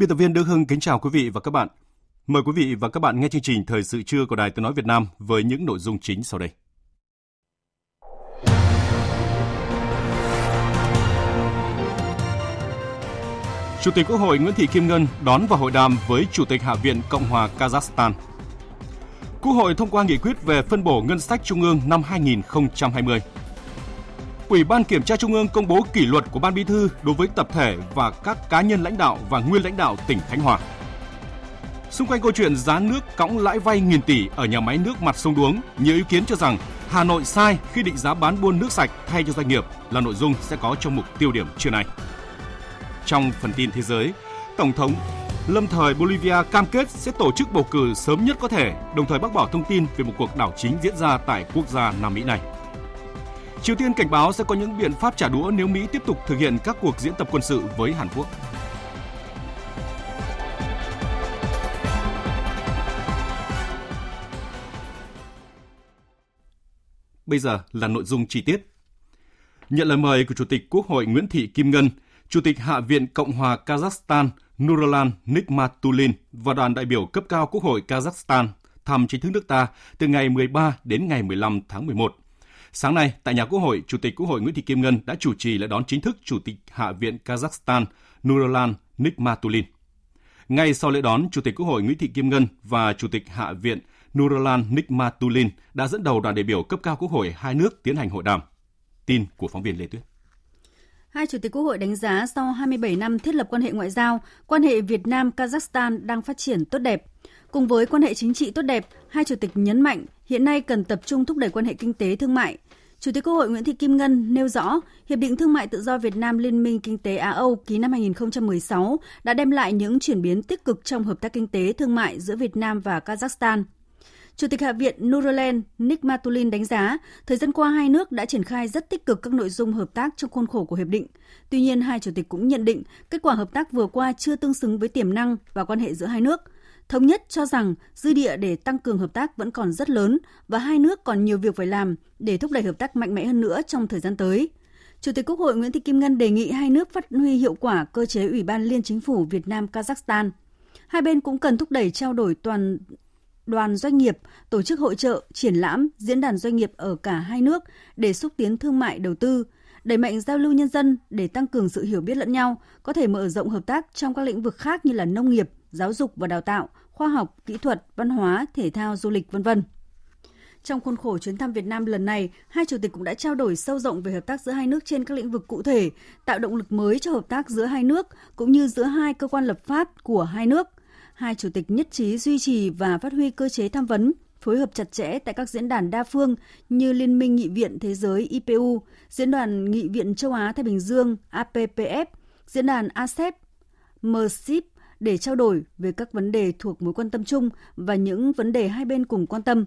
Biên tập viên Đức Hưng kính chào quý vị và các bạn. Mời quý vị và các bạn nghe chương trình Thời sự trưa của Đài Tiếng Nói Việt Nam với những nội dung chính sau đây. Chủ tịch Quốc hội Nguyễn Thị Kim Ngân đón và hội đàm với Chủ tịch Hạ viện Cộng hòa Kazakhstan. Quốc hội thông qua nghị quyết về phân bổ ngân sách trung ương năm 2020. Ủy ban Kiểm tra Trung ương công bố kỷ luật của Ban Bí thư đối với tập thể và các cá nhân lãnh đạo và nguyên lãnh đạo tỉnh Khánh Hòa. Xung quanh câu chuyện giá nước cõng lãi vay nghìn tỷ ở nhà máy nước mặt sông Đuống, nhiều ý kiến cho rằng Hà Nội sai khi định giá bán buôn nước sạch thay cho doanh nghiệp là nội dung sẽ có trong mục tiêu điểm trưa nay. Trong phần tin thế giới, Tổng thống lâm thời Bolivia cam kết sẽ tổ chức bầu cử sớm nhất có thể, đồng thời bác bỏ thông tin về một cuộc đảo chính diễn ra tại quốc gia Nam Mỹ này. Triều Tiên cảnh báo sẽ có những biện pháp trả đũa nếu Mỹ tiếp tục thực hiện các cuộc diễn tập quân sự với Hàn Quốc. Bây giờ là nội dung chi tiết. Nhận lời mời của Chủ tịch Quốc hội Nguyễn Thị Kim Ngân, Chủ tịch Hạ viện Cộng hòa Kazakhstan Nurlan Nigmatulin và đoàn đại biểu cấp cao Quốc hội Kazakhstan thăm chính thức nước ta từ ngày 13 đến ngày 15 tháng 11. Sáng nay, tại nhà Quốc hội, Chủ tịch Quốc hội Nguyễn Thị Kim Ngân đã chủ trì lễ đón chính thức Chủ tịch Hạ viện Kazakhstan Nurlan Nikmatulin. Ngay sau lễ đón, Chủ tịch Quốc hội Nguyễn Thị Kim Ngân và Chủ tịch Hạ viện Nurlan Nikmatulin đã dẫn đầu đoàn đại biểu cấp cao Quốc hội hai nước tiến hành hội đàm. Tin của phóng viên Lê Tuyết. Hai chủ tịch Quốc hội đánh giá sau 27 năm thiết lập quan hệ ngoại giao, quan hệ Việt Nam Kazakhstan đang phát triển tốt đẹp. Cùng với quan hệ chính trị tốt đẹp, hai chủ tịch nhấn mạnh hiện nay cần tập trung thúc đẩy quan hệ kinh tế thương mại. Chủ tịch Quốc hội Nguyễn Thị Kim Ngân nêu rõ, Hiệp định Thương mại Tự do Việt Nam Liên minh Kinh tế Á-Âu ký năm 2016 đã đem lại những chuyển biến tích cực trong hợp tác kinh tế thương mại giữa Việt Nam và Kazakhstan. Chủ tịch Hạ viện Nurulen Nikmatulin đánh giá, thời gian qua hai nước đã triển khai rất tích cực các nội dung hợp tác trong khuôn khổ của hiệp định. Tuy nhiên, hai chủ tịch cũng nhận định kết quả hợp tác vừa qua chưa tương xứng với tiềm năng và quan hệ giữa hai nước. Thống nhất cho rằng dư địa để tăng cường hợp tác vẫn còn rất lớn và hai nước còn nhiều việc phải làm để thúc đẩy hợp tác mạnh mẽ hơn nữa trong thời gian tới. Chủ tịch Quốc hội Nguyễn Thị Kim Ngân đề nghị hai nước phát huy hiệu quả cơ chế Ủy ban Liên Chính phủ Việt Nam Kazakhstan. Hai bên cũng cần thúc đẩy trao đổi toàn đoàn doanh nghiệp, tổ chức hội trợ, triển lãm, diễn đàn doanh nghiệp ở cả hai nước để xúc tiến thương mại đầu tư, đẩy mạnh giao lưu nhân dân để tăng cường sự hiểu biết lẫn nhau, có thể mở rộng hợp tác trong các lĩnh vực khác như là nông nghiệp, giáo dục và đào tạo, khoa học, kỹ thuật, văn hóa, thể thao, du lịch, vân vân. Trong khuôn khổ chuyến thăm Việt Nam lần này, hai chủ tịch cũng đã trao đổi sâu rộng về hợp tác giữa hai nước trên các lĩnh vực cụ thể, tạo động lực mới cho hợp tác giữa hai nước cũng như giữa hai cơ quan lập pháp của hai nước. Hai chủ tịch nhất trí duy trì và phát huy cơ chế tham vấn, phối hợp chặt chẽ tại các diễn đàn đa phương như Liên minh Nghị viện Thế giới IPU, Diễn đàn Nghị viện Châu Á Thái Bình Dương APPF, Diễn đàn ASEP, MRCIP để trao đổi về các vấn đề thuộc mối quan tâm chung và những vấn đề hai bên cùng quan tâm.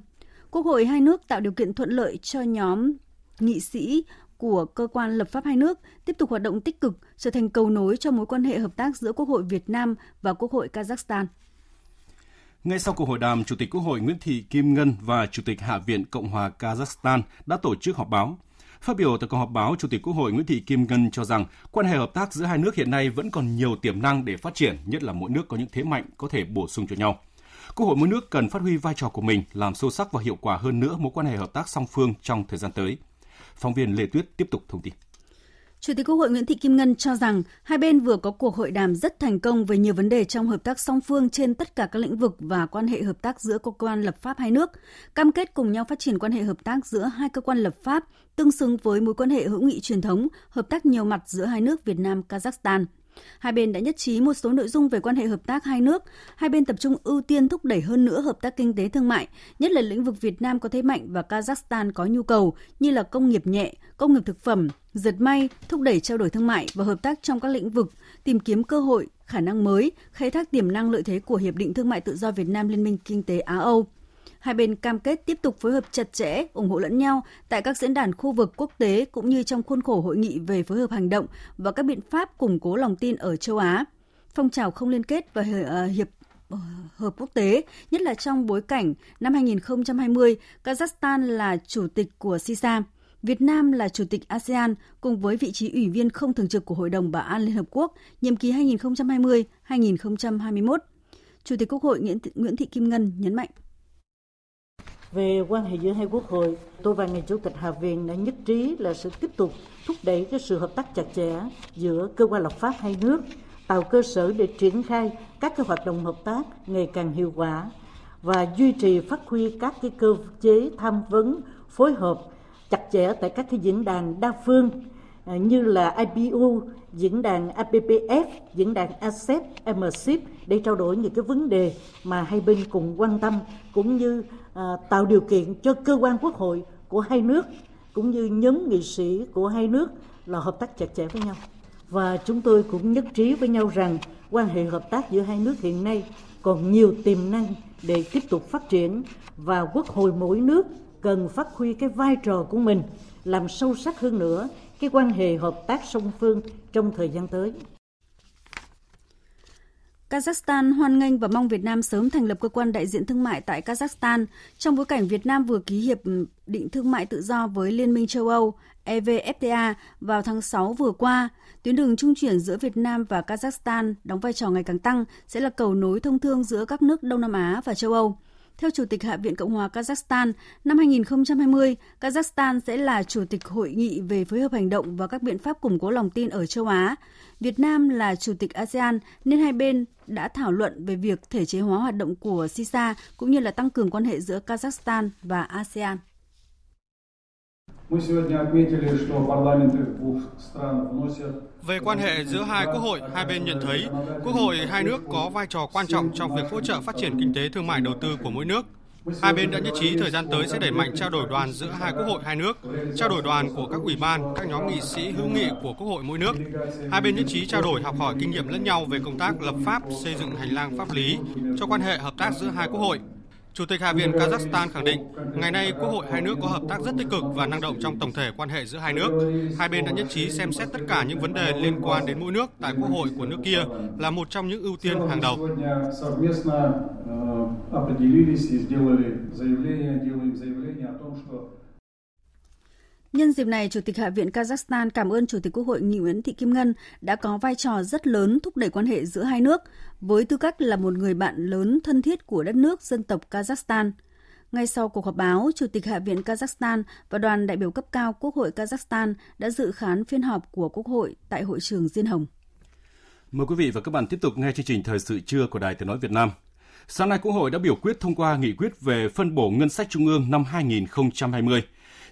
Quốc hội hai nước tạo điều kiện thuận lợi cho nhóm nghị sĩ của cơ quan lập pháp hai nước tiếp tục hoạt động tích cực, trở thành cầu nối cho mối quan hệ hợp tác giữa Quốc hội Việt Nam và Quốc hội Kazakhstan. Ngay sau cuộc hội đàm, Chủ tịch Quốc hội Nguyễn Thị Kim Ngân và Chủ tịch Hạ viện Cộng hòa Kazakhstan đã tổ chức họp báo. Phát biểu tại cuộc họp báo, Chủ tịch Quốc hội Nguyễn Thị Kim Ngân cho rằng quan hệ hợp tác giữa hai nước hiện nay vẫn còn nhiều tiềm năng để phát triển, nhất là mỗi nước có những thế mạnh có thể bổ sung cho nhau. Quốc hội mỗi nước cần phát huy vai trò của mình, làm sâu sắc và hiệu quả hơn nữa mối quan hệ hợp tác song phương trong thời gian tới. Phóng viên Lê Tuyết tiếp tục thông tin. Chủ tịch Quốc hội Nguyễn Thị Kim Ngân cho rằng hai bên vừa có cuộc hội đàm rất thành công về nhiều vấn đề trong hợp tác song phương trên tất cả các lĩnh vực và quan hệ hợp tác giữa cơ quan lập pháp hai nước, cam kết cùng nhau phát triển quan hệ hợp tác giữa hai cơ quan lập pháp tương xứng với mối quan hệ hữu nghị truyền thống, hợp tác nhiều mặt giữa hai nước Việt Nam Kazakhstan. Hai bên đã nhất trí một số nội dung về quan hệ hợp tác hai nước. Hai bên tập trung ưu tiên thúc đẩy hơn nữa hợp tác kinh tế thương mại, nhất là lĩnh vực Việt Nam có thế mạnh và Kazakhstan có nhu cầu như là công nghiệp nhẹ, công nghiệp thực phẩm, dệt may, thúc đẩy trao đổi thương mại và hợp tác trong các lĩnh vực, tìm kiếm cơ hội, khả năng mới, khai thác tiềm năng lợi thế của Hiệp định Thương mại Tự do Việt Nam Liên minh Kinh tế Á-Âu. Hai bên cam kết tiếp tục phối hợp chặt chẽ, ủng hộ lẫn nhau tại các diễn đàn khu vực quốc tế cũng như trong khuôn khổ hội nghị về phối hợp hành động và các biện pháp củng cố lòng tin ở châu Á. Phong trào không liên kết và hiệp ờ, ờ, hợp quốc tế, nhất là trong bối cảnh năm 2020, Kazakhstan là chủ tịch của CISA. Việt Nam là chủ tịch ASEAN cùng với vị trí ủy viên không thường trực của Hội đồng Bảo an Liên Hợp Quốc nhiệm kỳ 2020-2021. Chủ tịch Quốc hội Nguyễn Thị Kim Ngân nhấn mạnh. Về quan hệ giữa hai quốc hội, tôi và ngài Chủ tịch Hạ viện đã nhất trí là sẽ tiếp tục thúc đẩy cái sự hợp tác chặt chẽ giữa cơ quan lập pháp hai nước, tạo cơ sở để triển khai các cái hoạt động hợp tác ngày càng hiệu quả và duy trì phát huy các cái cơ chế tham vấn phối hợp chặt chẽ tại các cái diễn đàn đa phương à, như là IPU, diễn đàn APPF, diễn đàn ASEP, MCIP để trao đổi những cái vấn đề mà hai bên cùng quan tâm cũng như à, tạo điều kiện cho cơ quan quốc hội của hai nước cũng như nhóm nghị sĩ của hai nước là hợp tác chặt chẽ với nhau. Và chúng tôi cũng nhất trí với nhau rằng quan hệ hợp tác giữa hai nước hiện nay còn nhiều tiềm năng để tiếp tục phát triển và quốc hội mỗi nước cần phát huy cái vai trò của mình làm sâu sắc hơn nữa cái quan hệ hợp tác song phương trong thời gian tới. Kazakhstan hoan nghênh và mong Việt Nam sớm thành lập cơ quan đại diện thương mại tại Kazakhstan trong bối cảnh Việt Nam vừa ký hiệp định thương mại tự do với Liên minh châu Âu EVFTA vào tháng 6 vừa qua. Tuyến đường trung chuyển giữa Việt Nam và Kazakhstan đóng vai trò ngày càng tăng, sẽ là cầu nối thông thương giữa các nước Đông Nam Á và châu Âu. Theo Chủ tịch Hạ viện Cộng hòa Kazakhstan, năm 2020, Kazakhstan sẽ là chủ tịch hội nghị về phối hợp hành động và các biện pháp củng cố lòng tin ở châu Á. Việt Nam là chủ tịch ASEAN nên hai bên đã thảo luận về việc thể chế hóa hoạt động của CISA cũng như là tăng cường quan hệ giữa Kazakhstan và ASEAN. Về quan hệ giữa hai quốc hội, hai bên nhận thấy quốc hội hai nước có vai trò quan trọng trong việc hỗ trợ phát triển kinh tế thương mại đầu tư của mỗi nước. Hai bên đã nhất trí thời gian tới sẽ đẩy mạnh trao đổi đoàn giữa hai quốc hội hai nước, trao đổi đoàn của các ủy ban, các nhóm nghị sĩ hữu nghị của quốc hội mỗi nước. Hai bên nhất trí trao đổi học hỏi kinh nghiệm lẫn nhau về công tác lập pháp, xây dựng hành lang pháp lý cho quan hệ hợp tác giữa hai quốc hội. Chủ tịch Hạ viện Kazakhstan khẳng định, ngày nay Quốc hội hai nước có hợp tác rất tích cực và năng động trong tổng thể quan hệ giữa hai nước. Hai bên đã nhất trí xem xét tất cả những vấn đề liên quan đến mỗi nước tại Quốc hội của nước kia là một trong những ưu tiên hàng đầu. Ờ, Nhân dịp này, Chủ tịch Hạ viện Kazakhstan cảm ơn Chủ tịch Quốc hội Nguyễn Thị Kim Ngân đã có vai trò rất lớn thúc đẩy quan hệ giữa hai nước, với tư cách là một người bạn lớn thân thiết của đất nước dân tộc Kazakhstan. Ngay sau cuộc họp báo, Chủ tịch Hạ viện Kazakhstan và đoàn đại biểu cấp cao Quốc hội Kazakhstan đã dự khán phiên họp của Quốc hội tại hội trường Diên Hồng. Mời quý vị và các bạn tiếp tục nghe chương trình Thời sự trưa của Đài Tiếng Nói Việt Nam. Sáng nay Quốc hội đã biểu quyết thông qua nghị quyết về phân bổ ngân sách trung ương năm 2020.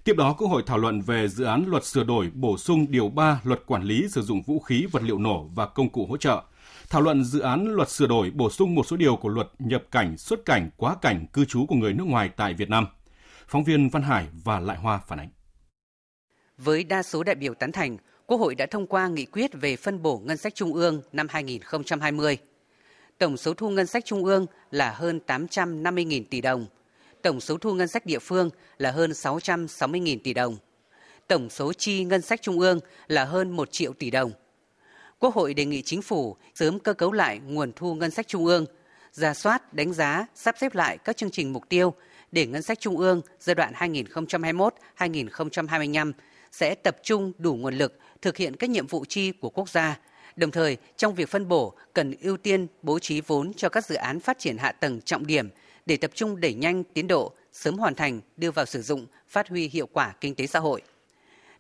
Tiếp đó, Quốc hội thảo luận về dự án luật sửa đổi bổ sung điều 3 luật quản lý sử dụng vũ khí, vật liệu nổ và công cụ hỗ trợ. Thảo luận dự án luật sửa đổi bổ sung một số điều của luật nhập cảnh, xuất cảnh, quá cảnh, cư trú của người nước ngoài tại Việt Nam. Phóng viên Văn Hải và Lại Hoa phản ánh. Với đa số đại biểu tán thành, Quốc hội đã thông qua nghị quyết về phân bổ ngân sách trung ương năm 2020. Tổng số thu ngân sách trung ương là hơn 850.000 tỷ đồng – tổng số thu ngân sách địa phương là hơn 660.000 tỷ đồng. Tổng số chi ngân sách trung ương là hơn 1 triệu tỷ đồng. Quốc hội đề nghị chính phủ sớm cơ cấu lại nguồn thu ngân sách trung ương, ra soát, đánh giá, sắp xếp lại các chương trình mục tiêu để ngân sách trung ương giai đoạn 2021-2025 sẽ tập trung đủ nguồn lực thực hiện các nhiệm vụ chi của quốc gia. Đồng thời, trong việc phân bổ cần ưu tiên bố trí vốn cho các dự án phát triển hạ tầng trọng điểm để tập trung đẩy nhanh tiến độ, sớm hoàn thành, đưa vào sử dụng, phát huy hiệu quả kinh tế xã hội.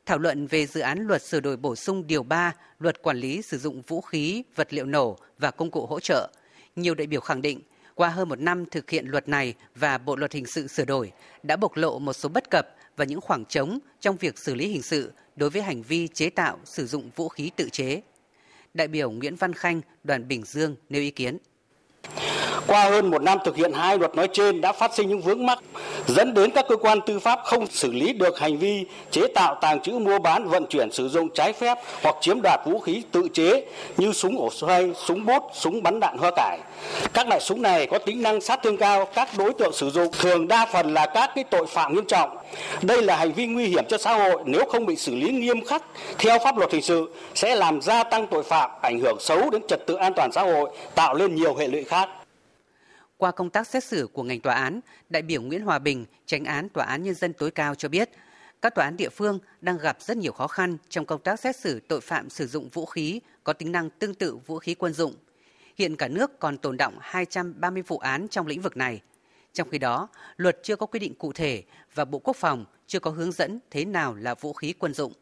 thảo luận về dự án luật sửa đổi bổ sung điều 3 luật quản lý sử dụng vũ khí, vật liệu nổ và công cụ hỗ trợ. Nhiều đại biểu khẳng định, qua hơn một năm thực hiện luật này và Bộ Luật Hình sự sửa đổi đã bộc lộ một số bất cập và những khoảng trống trong việc xử lý hình sự đối với hành vi chế tạo, sử dụng vũ khí tự chế. Đại biểu Nguyễn Văn Khanh, đoàn Bình Dương nêu ý kiến. Qua hơn một năm thực hiện hai luật nói trên đã phát sinh những vướng mắc dẫn đến các cơ quan tư pháp không xử lý được hành vi chế tạo, tàng trữ, mua bán, vận chuyển, sử dụng trái phép hoặc chiếm đoạt vũ khí tự chế như súng ổ xoay, súng bốt, súng bắn đạn hoa cải. Các loại súng này có tính năng sát thương cao, các đối tượng sử dụng thường đa phần là các cái tội phạm nghiêm trọng. Đây là hành vi nguy hiểm cho xã hội nếu không bị xử lý nghiêm khắc theo pháp luật hình sự sẽ làm gia tăng tội phạm, ảnh hưởng xấu đến trật tự an toàn xã hội, tạo lên nhiều hệ lụy khác. Qua công tác xét xử của ngành tòa án, đại biểu Nguyễn Hòa Bình, tránh án Tòa án Nhân dân tối cao cho biết, các tòa án địa phương đang gặp rất nhiều khó khăn trong công tác xét xử tội phạm sử dụng vũ khí có tính năng tương tự vũ khí quân dụng. Hiện cả nước còn tồn động 230 vụ án trong lĩnh vực này. Trong khi đó, luật chưa có quy định cụ thể và Bộ Quốc phòng chưa có hướng dẫn thế nào là vũ khí quân dụng.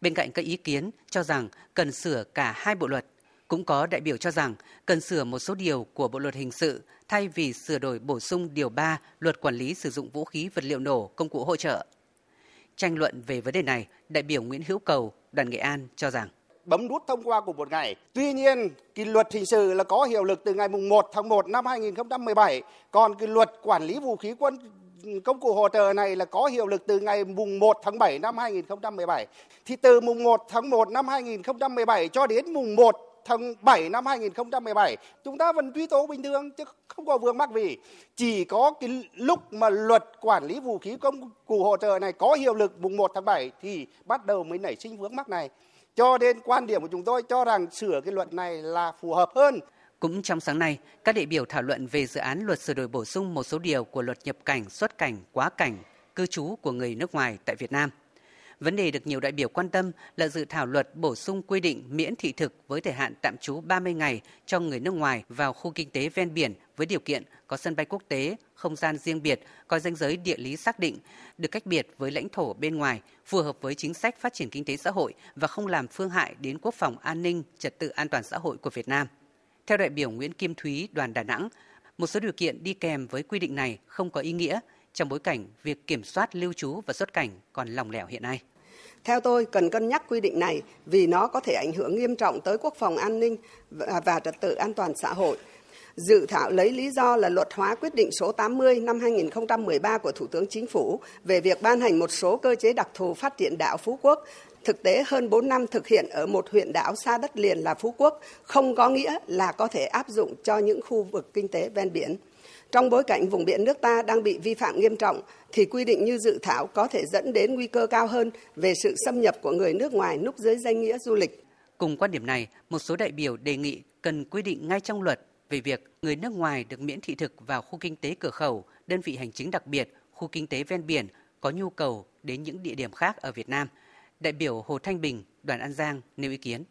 Bên cạnh các ý kiến cho rằng cần sửa cả hai bộ luật, cũng có đại biểu cho rằng cần sửa một số điều của Bộ luật hình sự thay vì sửa đổi bổ sung điều 3 Luật quản lý sử dụng vũ khí vật liệu nổ công cụ hỗ trợ. Tranh luận về vấn đề này, đại biểu Nguyễn Hữu Cầu, đoàn Nghệ An cho rằng bấm nút thông qua của một ngày. Tuy nhiên, cái luật hình sự là có hiệu lực từ ngày mùng 1 tháng 1 năm 2017, còn cái luật quản lý vũ khí quân công cụ hỗ trợ này là có hiệu lực từ ngày mùng 1 tháng 7 năm 2017. Thì từ mùng 1 tháng 1 năm 2017 cho đến mùng 1 tháng 7 năm 2017 chúng ta vẫn truy tố bình thường chứ không có vướng mắc gì. Chỉ có cái lúc mà luật quản lý vũ khí công cụ hỗ trợ này có hiệu lực mùng 1 tháng 7 thì bắt đầu mới nảy sinh vướng mắc này. Cho nên quan điểm của chúng tôi cho rằng sửa cái luật này là phù hợp hơn. Cũng trong sáng nay, các đại biểu thảo luận về dự án luật sửa đổi bổ sung một số điều của luật nhập cảnh, xuất cảnh, quá cảnh, cư trú của người nước ngoài tại Việt Nam. Vấn đề được nhiều đại biểu quan tâm là dự thảo luật bổ sung quy định miễn thị thực với thời hạn tạm trú 30 ngày cho người nước ngoài vào khu kinh tế ven biển với điều kiện có sân bay quốc tế, không gian riêng biệt, có danh giới địa lý xác định, được cách biệt với lãnh thổ bên ngoài, phù hợp với chính sách phát triển kinh tế xã hội và không làm phương hại đến quốc phòng an ninh, trật tự an toàn xã hội của Việt Nam. Theo đại biểu Nguyễn Kim Thúy, đoàn Đà Nẵng, một số điều kiện đi kèm với quy định này không có ý nghĩa trong bối cảnh việc kiểm soát lưu trú và xuất cảnh còn lòng lẻo hiện nay. Theo tôi, cần cân nhắc quy định này vì nó có thể ảnh hưởng nghiêm trọng tới quốc phòng an ninh và trật tự an toàn xã hội. Dự thảo lấy lý do là luật hóa quyết định số 80 năm 2013 của Thủ tướng Chính phủ về việc ban hành một số cơ chế đặc thù phát triển đảo Phú Quốc. Thực tế hơn 4 năm thực hiện ở một huyện đảo xa đất liền là Phú Quốc không có nghĩa là có thể áp dụng cho những khu vực kinh tế ven biển. Trong bối cảnh vùng biển nước ta đang bị vi phạm nghiêm trọng, thì quy định như dự thảo có thể dẫn đến nguy cơ cao hơn về sự xâm nhập của người nước ngoài núp dưới danh nghĩa du lịch. Cùng quan điểm này, một số đại biểu đề nghị cần quy định ngay trong luật về việc người nước ngoài được miễn thị thực vào khu kinh tế cửa khẩu, đơn vị hành chính đặc biệt, khu kinh tế ven biển có nhu cầu đến những địa điểm khác ở Việt Nam. Đại biểu Hồ Thanh Bình, đoàn An Giang nêu ý kiến.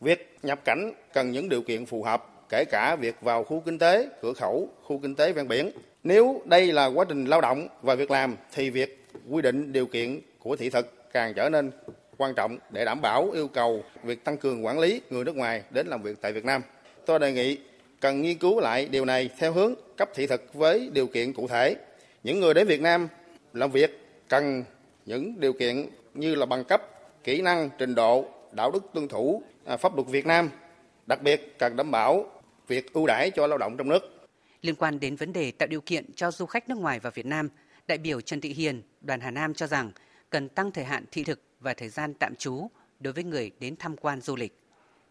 Việc nhập cảnh cần những điều kiện phù hợp kể cả việc vào khu kinh tế, cửa khẩu, khu kinh tế ven biển. Nếu đây là quá trình lao động và việc làm thì việc quy định điều kiện của thị thực càng trở nên quan trọng để đảm bảo yêu cầu việc tăng cường quản lý người nước ngoài đến làm việc tại Việt Nam. Tôi đề nghị cần nghiên cứu lại điều này theo hướng cấp thị thực với điều kiện cụ thể. Những người đến Việt Nam làm việc cần những điều kiện như là bằng cấp, kỹ năng, trình độ, đạo đức tuân thủ à, pháp luật Việt Nam. Đặc biệt cần đảm bảo việc ưu đãi cho lao động trong nước. Liên quan đến vấn đề tạo điều kiện cho du khách nước ngoài vào Việt Nam, đại biểu Trần Thị Hiền, đoàn Hà Nam cho rằng cần tăng thời hạn thị thực và thời gian tạm trú đối với người đến tham quan du lịch.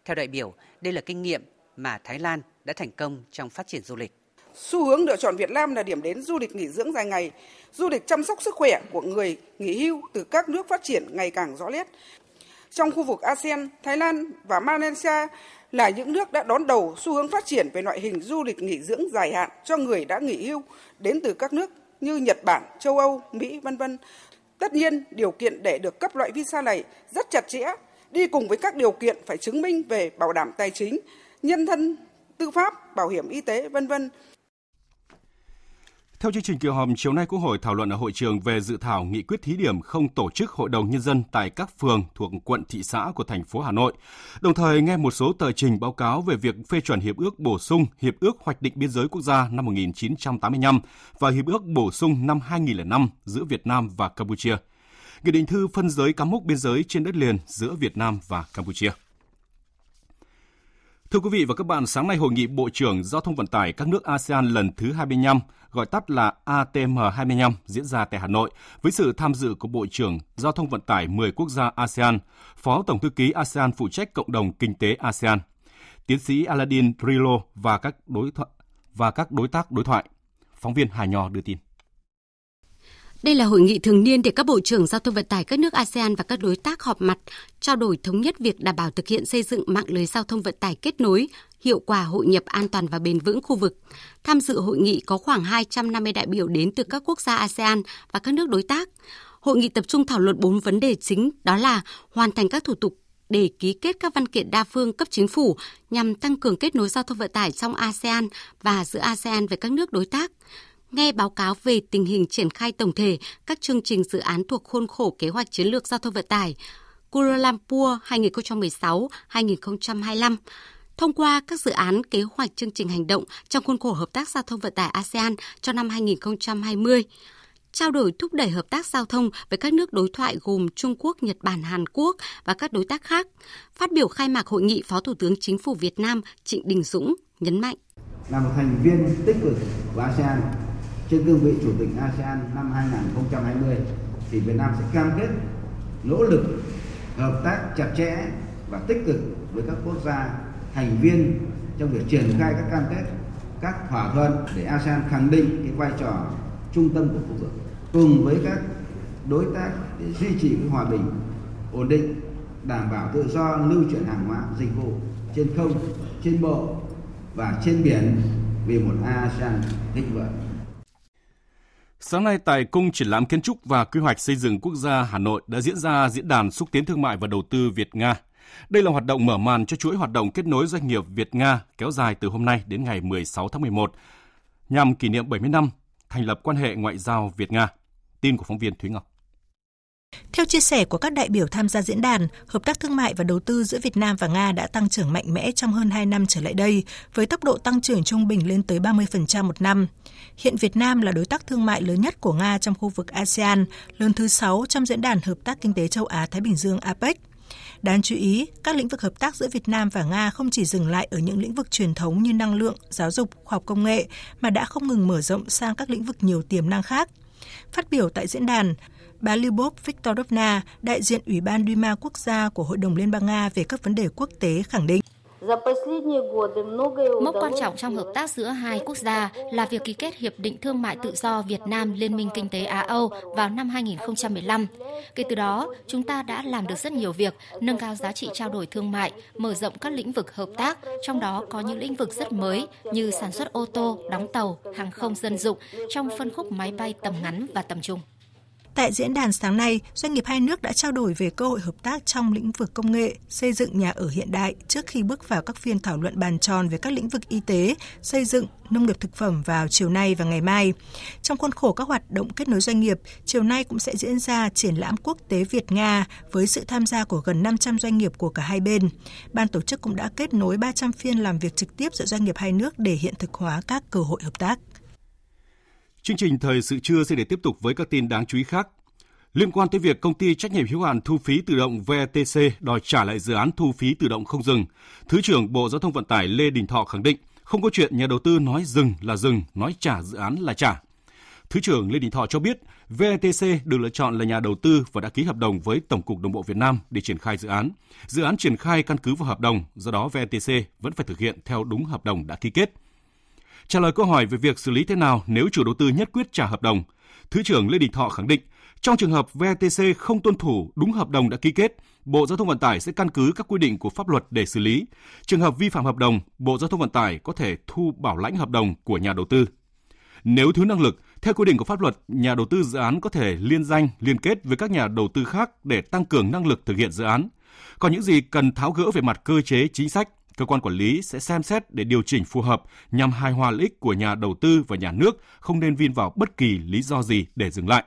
Theo đại biểu, đây là kinh nghiệm mà Thái Lan đã thành công trong phát triển du lịch. Xu hướng lựa chọn Việt Nam là điểm đến du lịch nghỉ dưỡng dài ngày, du lịch chăm sóc sức khỏe của người nghỉ hưu từ các nước phát triển ngày càng rõ nét. Trong khu vực ASEAN, Thái Lan và Malaysia là những nước đã đón đầu xu hướng phát triển về loại hình du lịch nghỉ dưỡng dài hạn cho người đã nghỉ hưu đến từ các nước như Nhật Bản, châu Âu, Mỹ, vân vân. Tất nhiên, điều kiện để được cấp loại visa này rất chặt chẽ, đi cùng với các điều kiện phải chứng minh về bảo đảm tài chính, nhân thân, tư pháp, bảo hiểm y tế, vân vân. Theo chương trình kỳ họp, chiều nay Quốc hội thảo luận ở hội trường về dự thảo nghị quyết thí điểm không tổ chức hội đồng nhân dân tại các phường thuộc quận thị xã của thành phố Hà Nội. Đồng thời nghe một số tờ trình báo cáo về việc phê chuẩn hiệp ước bổ sung hiệp ước hoạch định biên giới quốc gia năm 1985 và hiệp ước bổ sung năm 2005 giữa Việt Nam và Campuchia. Nghị định thư phân giới cắm mốc biên giới trên đất liền giữa Việt Nam và Campuchia. Thưa quý vị và các bạn, sáng nay hội nghị Bộ trưởng Giao thông Vận tải các nước ASEAN lần thứ 25, gọi tắt là ATM25 diễn ra tại Hà Nội với sự tham dự của Bộ trưởng Giao thông Vận tải 10 quốc gia ASEAN, Phó Tổng thư ký ASEAN phụ trách cộng đồng kinh tế ASEAN, tiến sĩ Aladin Rilo và các đối thoại và các đối tác đối thoại. Phóng viên Hà Nho đưa tin. Đây là hội nghị thường niên để các bộ trưởng giao thông vận tải các nước ASEAN và các đối tác họp mặt, trao đổi thống nhất việc đảm bảo thực hiện xây dựng mạng lưới giao thông vận tải kết nối, hiệu quả hội nhập an toàn và bền vững khu vực. Tham dự hội nghị có khoảng 250 đại biểu đến từ các quốc gia ASEAN và các nước đối tác. Hội nghị tập trung thảo luận 4 vấn đề chính, đó là hoàn thành các thủ tục để ký kết các văn kiện đa phương cấp chính phủ nhằm tăng cường kết nối giao thông vận tải trong ASEAN và giữa ASEAN với các nước đối tác, nghe báo cáo về tình hình triển khai tổng thể các chương trình dự án thuộc khuôn khổ kế hoạch chiến lược giao thông vận tải Kuala Lumpur 2016-2025, thông qua các dự án kế hoạch chương trình hành động trong khuôn khổ hợp tác giao thông vận tải ASEAN cho năm 2020, trao đổi thúc đẩy hợp tác giao thông với các nước đối thoại gồm Trung Quốc, Nhật Bản, Hàn Quốc và các đối tác khác. Phát biểu khai mạc hội nghị, Phó Thủ tướng Chính phủ Việt Nam Trịnh Đình Dũng nhấn mạnh. Là một thành viên tích cực của ASEAN, trên cương vị Chủ tịch ASEAN năm 2020 thì Việt Nam sẽ cam kết nỗ lực hợp tác chặt chẽ và tích cực với các quốc gia thành viên trong việc triển khai các cam kết, các thỏa thuận để ASEAN khẳng định cái vai trò trung tâm của khu vực cùng với các đối tác để duy trì cái hòa bình, ổn định, đảm bảo tự do lưu chuyển hàng hóa, dịch vụ trên không, trên bộ và trên biển vì một ASEAN thịnh vượng. Sáng nay tại Cung Triển lãm Kiến trúc và Quy hoạch xây dựng quốc gia Hà Nội đã diễn ra diễn đàn xúc tiến thương mại và đầu tư Việt-Nga. Đây là hoạt động mở màn cho chuỗi hoạt động kết nối doanh nghiệp Việt-Nga kéo dài từ hôm nay đến ngày 16 tháng 11, nhằm kỷ niệm 70 năm thành lập quan hệ ngoại giao Việt-Nga. Tin của phóng viên Thúy Ngọc. Theo chia sẻ của các đại biểu tham gia diễn đàn, hợp tác thương mại và đầu tư giữa Việt Nam và Nga đã tăng trưởng mạnh mẽ trong hơn 2 năm trở lại đây, với tốc độ tăng trưởng trung bình lên tới 30% một năm. Hiện Việt Nam là đối tác thương mại lớn nhất của Nga trong khu vực ASEAN, lớn thứ 6 trong diễn đàn hợp tác kinh tế châu Á-Thái Bình Dương APEC. Đáng chú ý, các lĩnh vực hợp tác giữa Việt Nam và Nga không chỉ dừng lại ở những lĩnh vực truyền thống như năng lượng, giáo dục, khoa học công nghệ, mà đã không ngừng mở rộng sang các lĩnh vực nhiều tiềm năng khác. Phát biểu tại diễn đàn, bà Lyubov Viktorovna, đại diện Ủy ban Duma quốc gia của Hội đồng Liên bang Nga về các vấn đề quốc tế khẳng định. Mốc quan trọng trong hợp tác giữa hai quốc gia là việc ký kết Hiệp định Thương mại Tự do Việt Nam Liên minh Kinh tế Á-Âu vào năm 2015. Kể từ đó, chúng ta đã làm được rất nhiều việc, nâng cao giá trị trao đổi thương mại, mở rộng các lĩnh vực hợp tác, trong đó có những lĩnh vực rất mới như sản xuất ô tô, đóng tàu, hàng không dân dụng trong phân khúc máy bay tầm ngắn và tầm trung. Tại diễn đàn sáng nay, doanh nghiệp hai nước đã trao đổi về cơ hội hợp tác trong lĩnh vực công nghệ, xây dựng nhà ở hiện đại trước khi bước vào các phiên thảo luận bàn tròn về các lĩnh vực y tế, xây dựng, nông nghiệp thực phẩm vào chiều nay và ngày mai. Trong khuôn khổ các hoạt động kết nối doanh nghiệp, chiều nay cũng sẽ diễn ra triển lãm quốc tế Việt-Nga với sự tham gia của gần 500 doanh nghiệp của cả hai bên. Ban tổ chức cũng đã kết nối 300 phiên làm việc trực tiếp giữa doanh nghiệp hai nước để hiện thực hóa các cơ hội hợp tác. Chương trình thời sự trưa sẽ để tiếp tục với các tin đáng chú ý khác. Liên quan tới việc công ty trách nhiệm hữu hạn thu phí tự động VTC đòi trả lại dự án thu phí tự động không dừng, Thứ trưởng Bộ Giao thông Vận tải Lê Đình Thọ khẳng định không có chuyện nhà đầu tư nói dừng là dừng, nói trả dự án là trả. Thứ trưởng Lê Đình Thọ cho biết, VTC được lựa chọn là nhà đầu tư và đã ký hợp đồng với Tổng cục đồng bộ Việt Nam để triển khai dự án. Dự án triển khai căn cứ vào hợp đồng, do đó VTC vẫn phải thực hiện theo đúng hợp đồng đã ký kết. Trả lời câu hỏi về việc xử lý thế nào nếu chủ đầu tư nhất quyết trả hợp đồng, Thứ trưởng Lê Đình Thọ khẳng định, trong trường hợp VTC không tuân thủ đúng hợp đồng đã ký kết, Bộ Giao thông Vận tải sẽ căn cứ các quy định của pháp luật để xử lý. Trường hợp vi phạm hợp đồng, Bộ Giao thông Vận tải có thể thu bảo lãnh hợp đồng của nhà đầu tư. Nếu thiếu năng lực, theo quy định của pháp luật, nhà đầu tư dự án có thể liên danh, liên kết với các nhà đầu tư khác để tăng cường năng lực thực hiện dự án. Còn những gì cần tháo gỡ về mặt cơ chế chính sách, cơ quan quản lý sẽ xem xét để điều chỉnh phù hợp nhằm hài hòa lợi ích của nhà đầu tư và nhà nước, không nên vin vào bất kỳ lý do gì để dừng lại.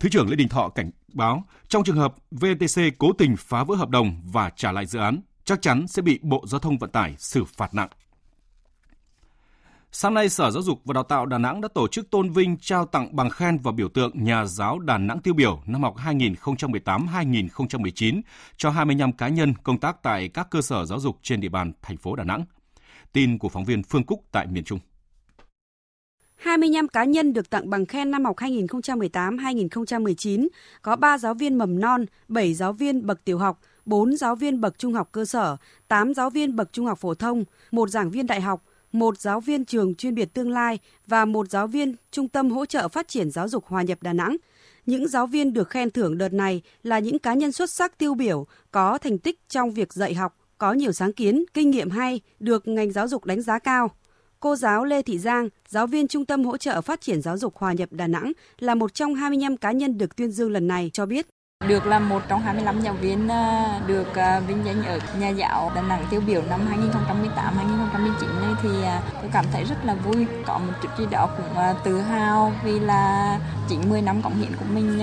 Thứ trưởng Lê Đình Thọ cảnh báo trong trường hợp VTC cố tình phá vỡ hợp đồng và trả lại dự án, chắc chắn sẽ bị Bộ Giao thông Vận tải xử phạt nặng. Sáng nay, Sở Giáo dục và Đào tạo Đà Nẵng đã tổ chức tôn vinh trao tặng bằng khen và biểu tượng nhà giáo Đà Nẵng tiêu biểu năm học 2018-2019 cho 25 cá nhân công tác tại các cơ sở giáo dục trên địa bàn thành phố Đà Nẵng. Tin của phóng viên Phương Cúc tại miền Trung. 25 cá nhân được tặng bằng khen năm học 2018-2019, có 3 giáo viên mầm non, 7 giáo viên bậc tiểu học, 4 giáo viên bậc trung học cơ sở, 8 giáo viên bậc trung học phổ thông, một giảng viên đại học, một giáo viên trường chuyên biệt tương lai và một giáo viên Trung tâm hỗ trợ phát triển giáo dục hòa nhập Đà Nẵng. Những giáo viên được khen thưởng đợt này là những cá nhân xuất sắc tiêu biểu, có thành tích trong việc dạy học, có nhiều sáng kiến, kinh nghiệm hay, được ngành giáo dục đánh giá cao. Cô giáo Lê Thị Giang, giáo viên Trung tâm hỗ trợ phát triển giáo dục hòa nhập Đà Nẵng, là một trong 25 cá nhân được tuyên dương lần này cho biết. Được là một trong 25 giáo viên ờ, được ờ, vinh danh ở nhà giáo Đà Nẵng tiêu biểu năm 2018-2019 này thì ờ, tôi cảm thấy rất là vui. Có một chút gì đó cũng tự hào vì là chính 10 năm cống hiến của mình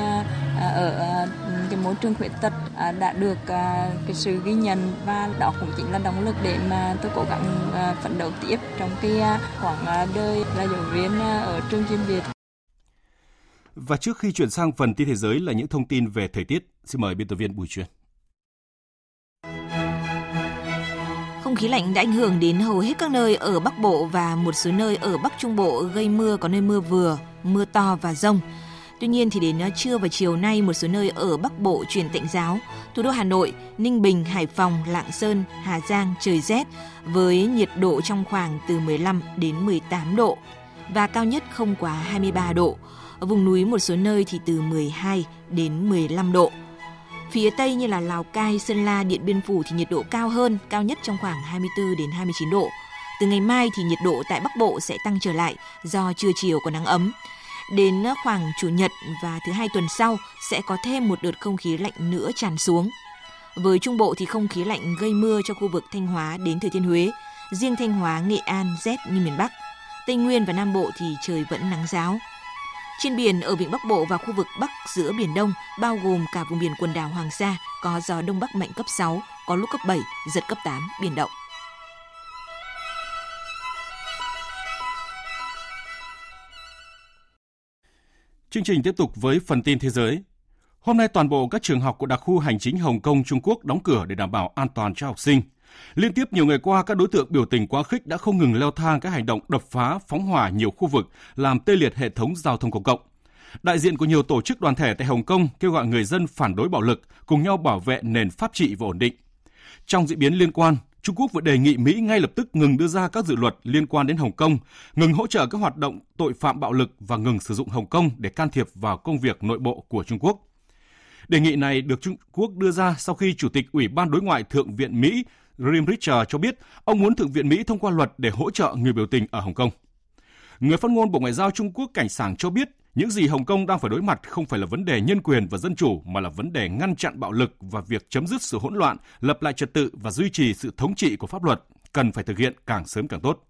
ở cái môi trường khuyết tật đã được cái sự ghi nhận và đó cũng chính là động lực để mà tôi cố gắng phấn đấu tiếp trong cái khoảng đời là giáo viên ở trường chuyên biệt. Và trước khi chuyển sang phần tin thế giới là những thông tin về thời tiết, xin mời biên tập viên Bùi Truyền. Không khí lạnh đã ảnh hưởng đến hầu hết các nơi ở Bắc Bộ và một số nơi ở Bắc Trung Bộ gây mưa có nơi mưa vừa, mưa to và rông. Tuy nhiên thì đến trưa và chiều nay một số nơi ở Bắc Bộ chuyển tạnh giáo. Thủ đô Hà Nội, Ninh Bình, Hải Phòng, Lạng Sơn, Hà Giang trời rét với nhiệt độ trong khoảng từ 15 đến 18 độ và cao nhất không quá 23 độ. Ở vùng núi một số nơi thì từ 12 đến 15 độ. Phía Tây như là Lào Cai, Sơn La, Điện Biên Phủ thì nhiệt độ cao hơn, cao nhất trong khoảng 24 đến 29 độ. Từ ngày mai thì nhiệt độ tại Bắc Bộ sẽ tăng trở lại do trưa chiều có nắng ấm. Đến khoảng Chủ nhật và thứ hai tuần sau sẽ có thêm một đợt không khí lạnh nữa tràn xuống. Với Trung Bộ thì không khí lạnh gây mưa cho khu vực Thanh Hóa đến Thừa Thiên Huế. Riêng Thanh Hóa, Nghệ An rét như miền Bắc. Tây Nguyên và Nam Bộ thì trời vẫn nắng giáo. Trên biển ở vịnh Bắc Bộ và khu vực Bắc giữa Biển Đông, bao gồm cả vùng biển quần đảo Hoàng Sa, có gió Đông Bắc mạnh cấp 6, có lúc cấp 7, giật cấp 8, biển động. Chương trình tiếp tục với phần tin thế giới. Hôm nay toàn bộ các trường học của đặc khu hành chính Hồng Kông Trung Quốc đóng cửa để đảm bảo an toàn cho học sinh. Liên tiếp nhiều ngày qua, các đối tượng biểu tình quá khích đã không ngừng leo thang các hành động đập phá, phóng hỏa nhiều khu vực, làm tê liệt hệ thống giao thông công cộng. Đại diện của nhiều tổ chức đoàn thể tại Hồng Kông kêu gọi người dân phản đối bạo lực, cùng nhau bảo vệ nền pháp trị và ổn định. Trong diễn biến liên quan, Trung Quốc vừa đề nghị Mỹ ngay lập tức ngừng đưa ra các dự luật liên quan đến Hồng Kông, ngừng hỗ trợ các hoạt động tội phạm bạo lực và ngừng sử dụng Hồng Kông để can thiệp vào công việc nội bộ của Trung Quốc. Đề nghị này được Trung Quốc đưa ra sau khi Chủ tịch Ủy ban Đối ngoại Thượng viện Mỹ Graham Richard cho biết ông muốn Thượng viện Mỹ thông qua luật để hỗ trợ người biểu tình ở Hồng Kông. Người phát ngôn Bộ Ngoại giao Trung Quốc Cảnh sảng cho biết những gì Hồng Kông đang phải đối mặt không phải là vấn đề nhân quyền và dân chủ mà là vấn đề ngăn chặn bạo lực và việc chấm dứt sự hỗn loạn, lập lại trật tự và duy trì sự thống trị của pháp luật cần phải thực hiện càng sớm càng tốt.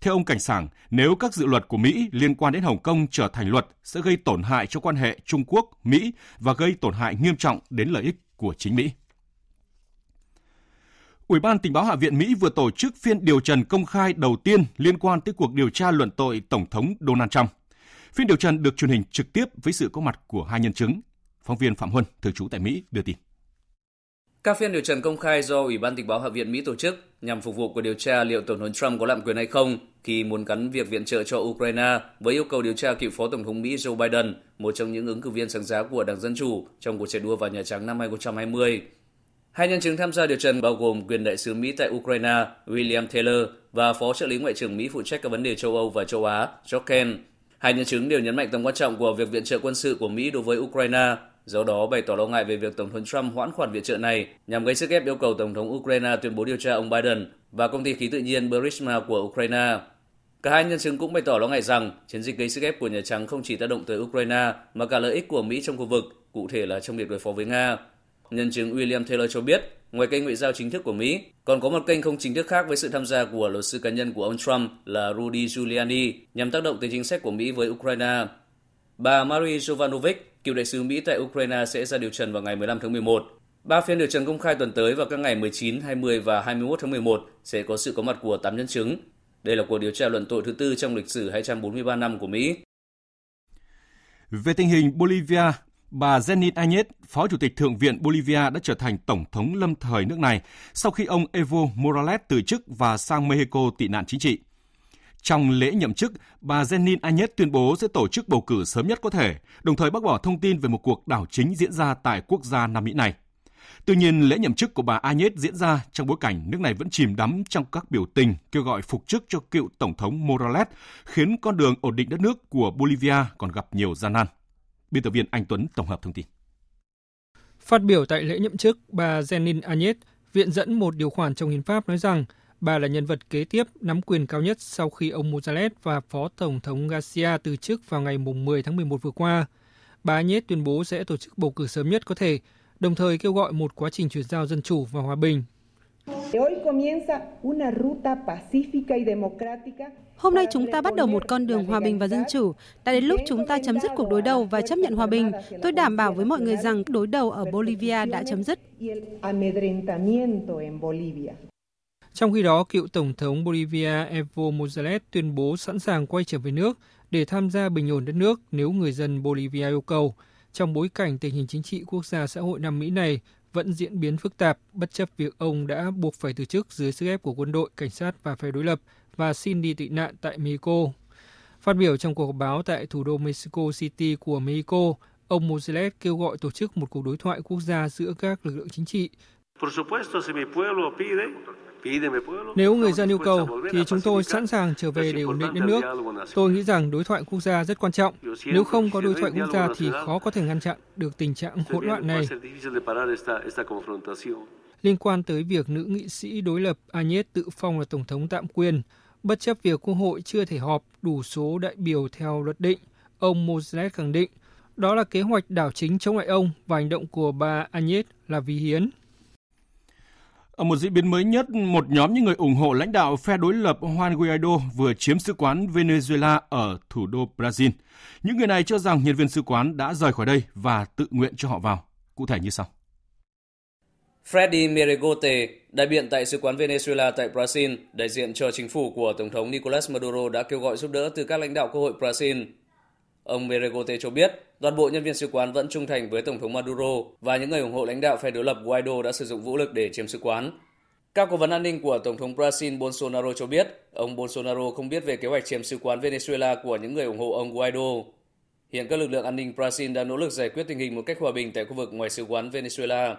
Theo ông Cảnh sảng, nếu các dự luật của Mỹ liên quan đến Hồng Kông trở thành luật sẽ gây tổn hại cho quan hệ Trung Quốc, Mỹ và gây tổn hại nghiêm trọng đến lợi ích của chính Mỹ. Ủy ban tình báo Hạ viện Mỹ vừa tổ chức phiên điều trần công khai đầu tiên liên quan tới cuộc điều tra luận tội Tổng thống Donald Trump. Phiên điều trần được truyền hình trực tiếp với sự có mặt của hai nhân chứng. Phóng viên Phạm Huân, thường trú tại Mỹ, đưa tin. Các phiên điều trần công khai do Ủy ban tình báo Hạ viện Mỹ tổ chức nhằm phục vụ cuộc điều tra liệu Tổng thống Trump có lạm quyền hay không khi muốn gắn việc viện trợ cho Ukraine với yêu cầu điều tra cựu Phó Tổng thống Mỹ Joe Biden, một trong những ứng cử viên sáng giá của Đảng Dân Chủ trong cuộc chạy đua vào Nhà Trắng năm 2020. Hai nhân chứng tham gia điều trần bao gồm quyền đại sứ Mỹ tại Ukraine William Taylor và phó trợ lý ngoại trưởng Mỹ phụ trách các vấn đề châu Âu và châu Á George Ken. Hai nhân chứng đều nhấn mạnh tầm quan trọng của việc viện trợ quân sự của Mỹ đối với Ukraine, do đó bày tỏ lo ngại về việc Tổng thống Trump hoãn khoản viện trợ này nhằm gây sức ép yêu cầu Tổng thống Ukraine tuyên bố điều tra ông Biden và công ty khí tự nhiên Burisma của Ukraine. Cả hai nhân chứng cũng bày tỏ lo ngại rằng chiến dịch gây sức ép của Nhà Trắng không chỉ tác động tới Ukraine mà cả lợi ích của Mỹ trong khu vực, cụ thể là trong việc đối phó với Nga. Nhân chứng William Taylor cho biết, ngoài kênh ngoại giao chính thức của Mỹ, còn có một kênh không chính thức khác với sự tham gia của luật sư cá nhân của ông Trump là Rudy Giuliani nhằm tác động tới chính sách của Mỹ với Ukraine. Bà Marie Jovanovic, cựu đại sứ Mỹ tại Ukraine sẽ ra điều trần vào ngày 15 tháng 11. Ba phiên điều trần công khai tuần tới vào các ngày 19, 20 và 21 tháng 11 sẽ có sự có mặt của 8 nhân chứng. Đây là cuộc điều tra luận tội thứ tư trong lịch sử 243 năm của Mỹ. Về tình hình Bolivia, bà Zenin Añez, Phó Chủ tịch Thượng viện Bolivia đã trở thành Tổng thống lâm thời nước này sau khi ông Evo Morales từ chức và sang Mexico tị nạn chính trị. Trong lễ nhậm chức, bà Zenin Añez tuyên bố sẽ tổ chức bầu cử sớm nhất có thể, đồng thời bác bỏ thông tin về một cuộc đảo chính diễn ra tại quốc gia Nam Mỹ này. Tuy nhiên, lễ nhậm chức của bà Añez diễn ra trong bối cảnh nước này vẫn chìm đắm trong các biểu tình kêu gọi phục chức cho cựu Tổng thống Morales, khiến con đường ổn định đất nước của Bolivia còn gặp nhiều gian nan. Biên tập viên Anh Tuấn tổng hợp thông tin. Phát biểu tại lễ nhậm chức, bà Zenin Añez viện dẫn một điều khoản trong hiến pháp nói rằng bà là nhân vật kế tiếp nắm quyền cao nhất sau khi ông Morales và Phó Tổng thống Garcia từ chức vào ngày 10 tháng 11 vừa qua. Bà Añez tuyên bố sẽ tổ chức bầu cử sớm nhất có thể, đồng thời kêu gọi một quá trình chuyển giao dân chủ và hòa bình. Hôm nay chúng ta bắt đầu một con đường hòa bình và dân chủ. Đã đến lúc chúng ta chấm dứt cuộc đối đầu và chấp nhận hòa bình. Tôi đảm bảo với mọi người rằng đối đầu ở Bolivia đã chấm dứt. Trong khi đó, cựu Tổng thống Bolivia Evo Morales tuyên bố sẵn sàng quay trở về nước để tham gia bình ổn đất nước nếu người dân Bolivia yêu cầu trong bối cảnh tình hình chính trị quốc gia xã hội Nam Mỹ này vẫn diễn biến phức tạp bất chấp việc ông đã buộc phải từ chức dưới sức ép của quân đội, cảnh sát và phe đối lập và xin đi tị nạn tại Mexico. Phát biểu trong cuộc họp báo tại thủ đô Mexico City của Mexico, ông Morales kêu gọi tổ chức một cuộc đối thoại quốc gia giữa các lực lượng chính trị. Nếu người dân yêu cầu, thì chúng tôi sẵn sàng trở về để ổn định đất nước. Tôi nghĩ rằng đối thoại quốc gia rất quan trọng. Nếu không có đối thoại quốc gia thì khó có thể ngăn chặn được tình trạng hỗn loạn này. Liên quan tới việc nữ nghị sĩ đối lập Agnes tự phong là Tổng thống tạm quyền, bất chấp việc Quốc hội chưa thể họp đủ số đại biểu theo luật định, ông Moses khẳng định đó là kế hoạch đảo chính chống lại ông và hành động của bà Agnes là vì hiến. Ở một diễn biến mới nhất, một nhóm những người ủng hộ lãnh đạo phe đối lập Juan Guaido vừa chiếm sứ quán Venezuela ở thủ đô Brazil. Những người này cho rằng nhân viên sứ quán đã rời khỏi đây và tự nguyện cho họ vào. Cụ thể như sau. Freddy Meregote, đại biện tại sứ quán Venezuela tại Brazil, đại diện cho chính phủ của Tổng thống Nicolas Maduro đã kêu gọi giúp đỡ từ các lãnh đạo Quốc hội Brazil. Ông Meregote cho biết, toàn bộ nhân viên sứ quán vẫn trung thành với Tổng thống Maduro và những người ủng hộ lãnh đạo phe đối lập Guaido đã sử dụng vũ lực để chiếm sứ quán. Các cố vấn an ninh của Tổng thống Brazil Bolsonaro cho biết, ông Bolsonaro không biết về kế hoạch chiếm sứ quán Venezuela của những người ủng hộ ông Guaido. Hiện các lực lượng an ninh Brazil đang nỗ lực giải quyết tình hình một cách hòa bình tại khu vực ngoài sứ quán Venezuela.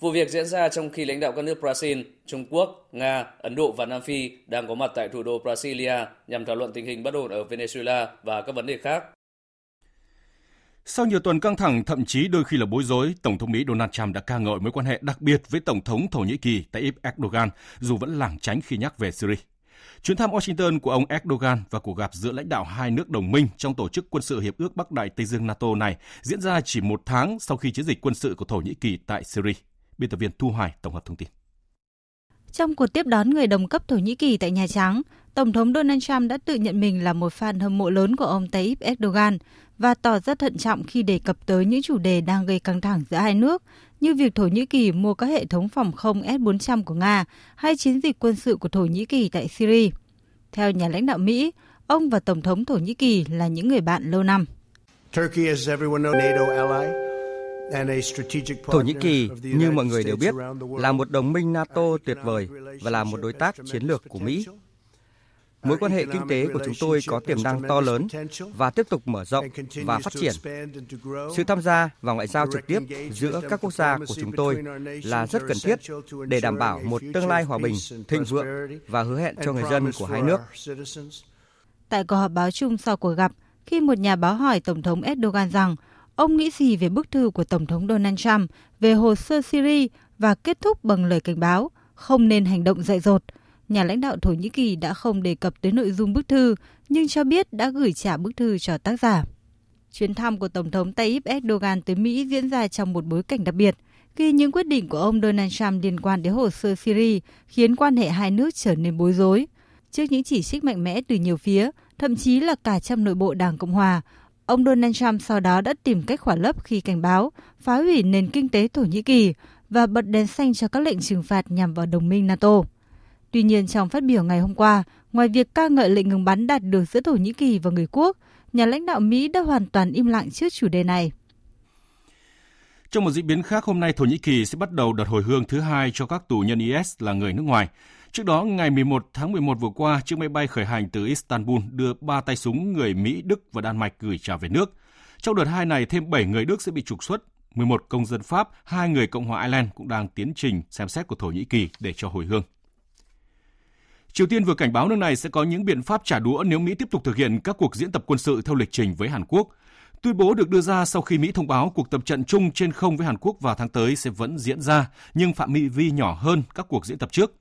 Vụ việc diễn ra trong khi lãnh đạo các nước Brazil, Trung Quốc, Nga, Ấn Độ và Nam Phi đang có mặt tại thủ đô Brasilia nhằm thảo luận tình hình bất ổn ở Venezuela và các vấn đề khác. Sau nhiều tuần căng thẳng, thậm chí đôi khi là bối rối, Tổng thống Mỹ Donald Trump đã ca ngợi mối quan hệ đặc biệt với Tổng thống Thổ Nhĩ Kỳ Tayyip Erdogan, dù vẫn lảng tránh khi nhắc về Syria. Chuyến thăm Washington của ông Erdogan và cuộc gặp giữa lãnh đạo hai nước đồng minh trong tổ chức quân sự Hiệp ước Bắc Đại Tây Dương NATO này diễn ra chỉ một tháng sau khi chiến dịch quân sự của Thổ Nhĩ Kỳ tại Syria. Biên tập viên Thu Hoài tổng hợp thông tin. Trong cuộc tiếp đón người đồng cấp Thổ Nhĩ Kỳ tại Nhà Trắng, Tổng thống Donald Trump đã tự nhận mình là một fan hâm mộ lớn của ông Tayyip Erdogan và tỏ ra thận trọng khi đề cập tới những chủ đề đang gây căng thẳng giữa hai nước, như việc Thổ Nhĩ Kỳ mua các hệ thống phòng không S-400 của Nga hay chiến dịch quân sự của Thổ Nhĩ Kỳ tại Syria. Theo nhà lãnh đạo Mỹ, ông và Tổng thống Thổ Nhĩ Kỳ là những người bạn lâu năm. Thổ Nhĩ Kỳ, như mọi người đều biết, là một đồng minh NATO tuyệt vời và là một đối tác chiến lược của Mỹ. Mối quan hệ kinh tế của chúng tôi có tiềm năng to lớn và tiếp tục mở rộng và phát triển. Sự tham gia vào ngoại giao trực tiếp giữa các quốc gia của chúng tôi là rất cần thiết để đảm bảo một tương lai hòa bình, thịnh vượng và hứa hẹn cho người dân của hai nước. Tại cuộc họp báo chung sau cuộc gặp, khi một nhà báo hỏi Tổng thống Erdogan rằng ông nghĩ gì về bức thư của Tổng thống Donald Trump về hồ sơ Syria và kết thúc bằng lời cảnh báo không nên hành động dại dột – nhà lãnh đạo Thổ Nhĩ Kỳ đã không đề cập tới nội dung bức thư, nhưng cho biết đã gửi trả bức thư cho tác giả. Chuyến thăm của Tổng thống Tayyip Erdogan tới Mỹ diễn ra trong một bối cảnh đặc biệt, khi những quyết định của ông Donald Trump liên quan đến hồ sơ Syria khiến quan hệ hai nước trở nên bối rối. Trước những chỉ trích mạnh mẽ từ nhiều phía, thậm chí là cả trong nội bộ Đảng Cộng hòa, ông Donald Trump sau đó đã tìm cách khỏa lấp khi cảnh báo phá hủy nền kinh tế Thổ Nhĩ Kỳ và bật đèn xanh cho các lệnh trừng phạt nhằm vào đồng minh NATO. Tuy nhiên, trong phát biểu ngày hôm qua, ngoài việc ca ngợi lệnh ngừng bắn đạt được giữa Thổ Nhĩ Kỳ và người quốc, nhà lãnh đạo Mỹ đã hoàn toàn im lặng trước chủ đề này. Trong một diễn biến khác, hôm nay Thổ Nhĩ Kỳ sẽ bắt đầu đợt hồi hương thứ hai cho các tù nhân IS là người nước ngoài. Trước đó, ngày 11 tháng 11 vừa qua, chiếc máy bay khởi hành từ Istanbul đưa ba tay súng người Mỹ, Đức và Đan Mạch gửi trả về nước. Trong đợt hai này, thêm 7 người Đức sẽ bị trục xuất, 11 công dân Pháp, hai người Cộng hòa Ireland cũng đang tiến trình xem xét của Thổ Nhĩ Kỳ để cho hồi hương. Triều Tiên vừa cảnh báo nước này sẽ có những biện pháp trả đũa nếu Mỹ tiếp tục thực hiện các cuộc diễn tập quân sự theo lịch trình với Hàn Quốc. Tuyên bố được đưa ra sau khi Mỹ thông báo cuộc tập trận chung trên không với Hàn Quốc vào tháng tới sẽ vẫn diễn ra, nhưng phạm vi nhỏ hơn các cuộc diễn tập trước.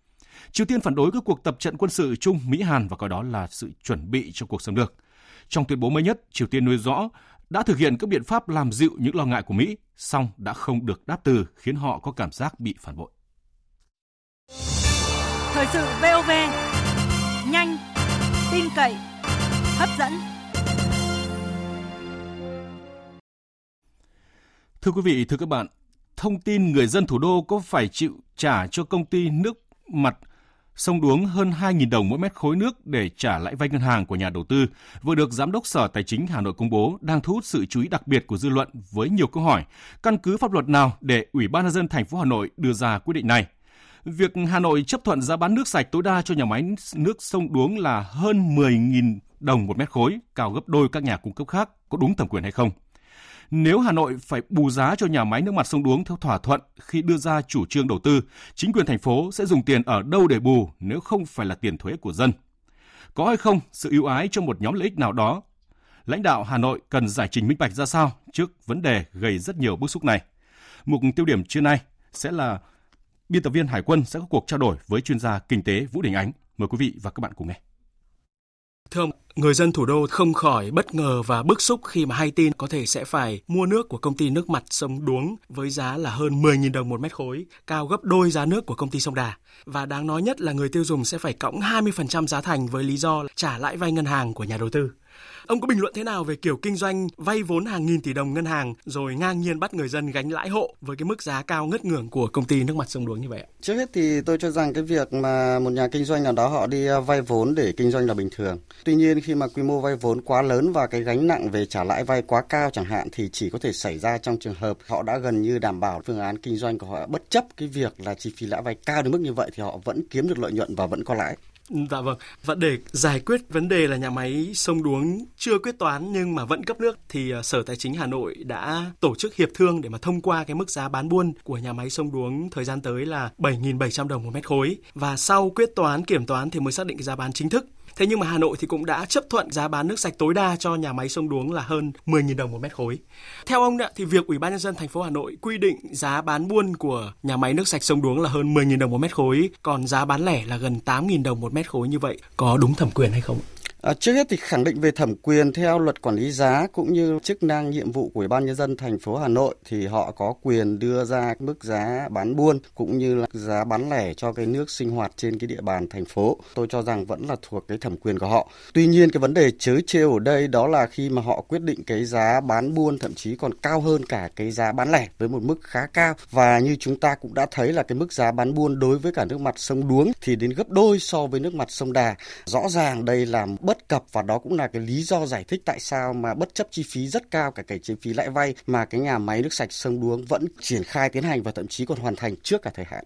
Triều Tiên phản đối các cuộc tập trận quân sự chung Mỹ-Hàn và coi đó là sự chuẩn bị cho cuộc xâm lược. Trong tuyên bố mới nhất, Triều Tiên nêu rõ đã thực hiện các biện pháp làm dịu những lo ngại của Mỹ, song đã không được đáp từ khiến họ có cảm giác bị phản bội. Thời sự VOV, nhanh, tin cậy, hấp dẫn. Thưa quý vị, thưa các bạn, thông tin người dân thủ đô có phải chịu trả cho công ty nước mặt sông Đuống hơn 2.000 đồng mỗi mét khối nước để trả lãi vay ngân hàng của nhà đầu tư vừa được Giám đốc Sở Tài chính Hà Nội công bố đang thu hút sự chú ý đặc biệt của dư luận với nhiều câu hỏi căn cứ pháp luật nào để Ủy ban nhân dân thành phố Hà Nội đưa ra quyết định này. Việc Hà Nội chấp thuận giá bán nước sạch tối đa cho nhà máy nước sông Đuống là hơn 10.000 đồng một mét khối, cao gấp đôi các nhà cung cấp khác, có đúng thẩm quyền hay không? Nếu Hà Nội phải bù giá cho nhà máy nước mặt sông Đuống theo thỏa thuận khi đưa ra chủ trương đầu tư, chính quyền thành phố sẽ dùng tiền ở đâu để bù nếu không phải là tiền thuế của dân? Có hay không sự ưu ái cho một nhóm lợi ích nào đó? Lãnh đạo Hà Nội cần giải trình minh bạch ra sao trước vấn đề gây rất nhiều bức xúc này. Mục tiêu điểm trưa nay sẽ là biên tập viên Hải quân sẽ có cuộc trao đổi với chuyên gia kinh tế Vũ Đình Ánh. Mời quý vị và các bạn cùng nghe. Thưa ông, người dân thủ đô không khỏi bất ngờ và bức xúc khi mà hay tin có thể sẽ phải mua nước của công ty nước mặt sông Đuống với giá là hơn 10.000 đồng một mét khối, cao gấp đôi giá nước của công ty sông Đà. Và đáng nói nhất là người tiêu dùng sẽ phải cộng 20% giá thành với lý do trả lãi vay ngân hàng của nhà đầu tư. Ông có bình luận thế nào về kiểu kinh doanh vay vốn hàng nghìn tỷ đồng ngân hàng rồi ngang nhiên bắt người dân gánh lãi hộ với cái mức giá cao ngất ngưởng của công ty nước mặt sông Đuống như vậy? Trước hết thì tôi cho rằng cái việc mà một nhà kinh doanh nào đó họ đi ờ, vay vốn để kinh doanh là bình thường. Tuy nhiên khi mà quy mô vay vốn quá lớn và cái gánh nặng về trả lãi vay quá cao chẳng hạn thì chỉ có thể xảy ra trong trường hợp họ đã gần như đảm bảo phương án kinh doanh của họ, bất chấp cái việc là chi phí lãi vay cao đến mức như vậy thì họ vẫn kiếm được lợi nhuận và vẫn có lãi. Dạ vâng. Và để giải quyết vấn đề là nhà máy sông Đuống chưa quyết toán nhưng mà vẫn cấp nước, thì ờ, Sở Tài chính Hà Nội đã tổ chức hiệp thương để mà thông qua cái mức giá bán buôn của nhà máy sông Đuống thời gian tới là 7.700 đồng một mét khối và sau quyết toán, kiểm toán thì mới xác định cái giá bán chính thức. Thế nhưng mà Hà Nội thì cũng đã chấp thuận giá bán nước sạch tối đa cho nhà máy sông Đuống là hơn 10.000 đồng một mét khối. Theo ông thì việc Ủy ban nhân dân thành phố Hà Nội quy định giá bán buôn của nhà máy nước sạch sông Đuống là hơn 10.000 đồng một mét khối, còn giá bán lẻ là gần 8.000 đồng một mét khối như vậy có đúng thẩm quyền hay không? À, trước hết thì khẳng định về thẩm quyền theo luật quản lý giá cũng như chức năng nhiệm vụ của Ủy ban nhân dân thành phố Hà Nội thì họ có quyền đưa ra mức giá bán buôn cũng như là giá bán lẻ cho cái nước sinh hoạt trên cái địa bàn thành phố. Tôi cho rằng vẫn là thuộc cái thẩm quyền của họ. Tuy nhiên cái vấn đề chớ trêu ở đây đó là khi mà họ quyết định cái giá bán buôn thậm chí còn cao hơn cả cái giá bán lẻ với một mức khá cao và như chúng ta cũng đã thấy là cái mức giá bán buôn đối với cả nước mặt sông Đuống thì đến gấp đôi so với nước mặt sông Đà. Rõ ràng đây là bất bất cập và đó cũng là cái lý do giải thích tại sao mà bất chấp chi phí rất cao cả cái chi phí lãi vay, mà cái nhà máy nước sạch sông Đuống vẫn triển khai tiến hành và thậm chí còn hoàn thành trước cả thời hạn.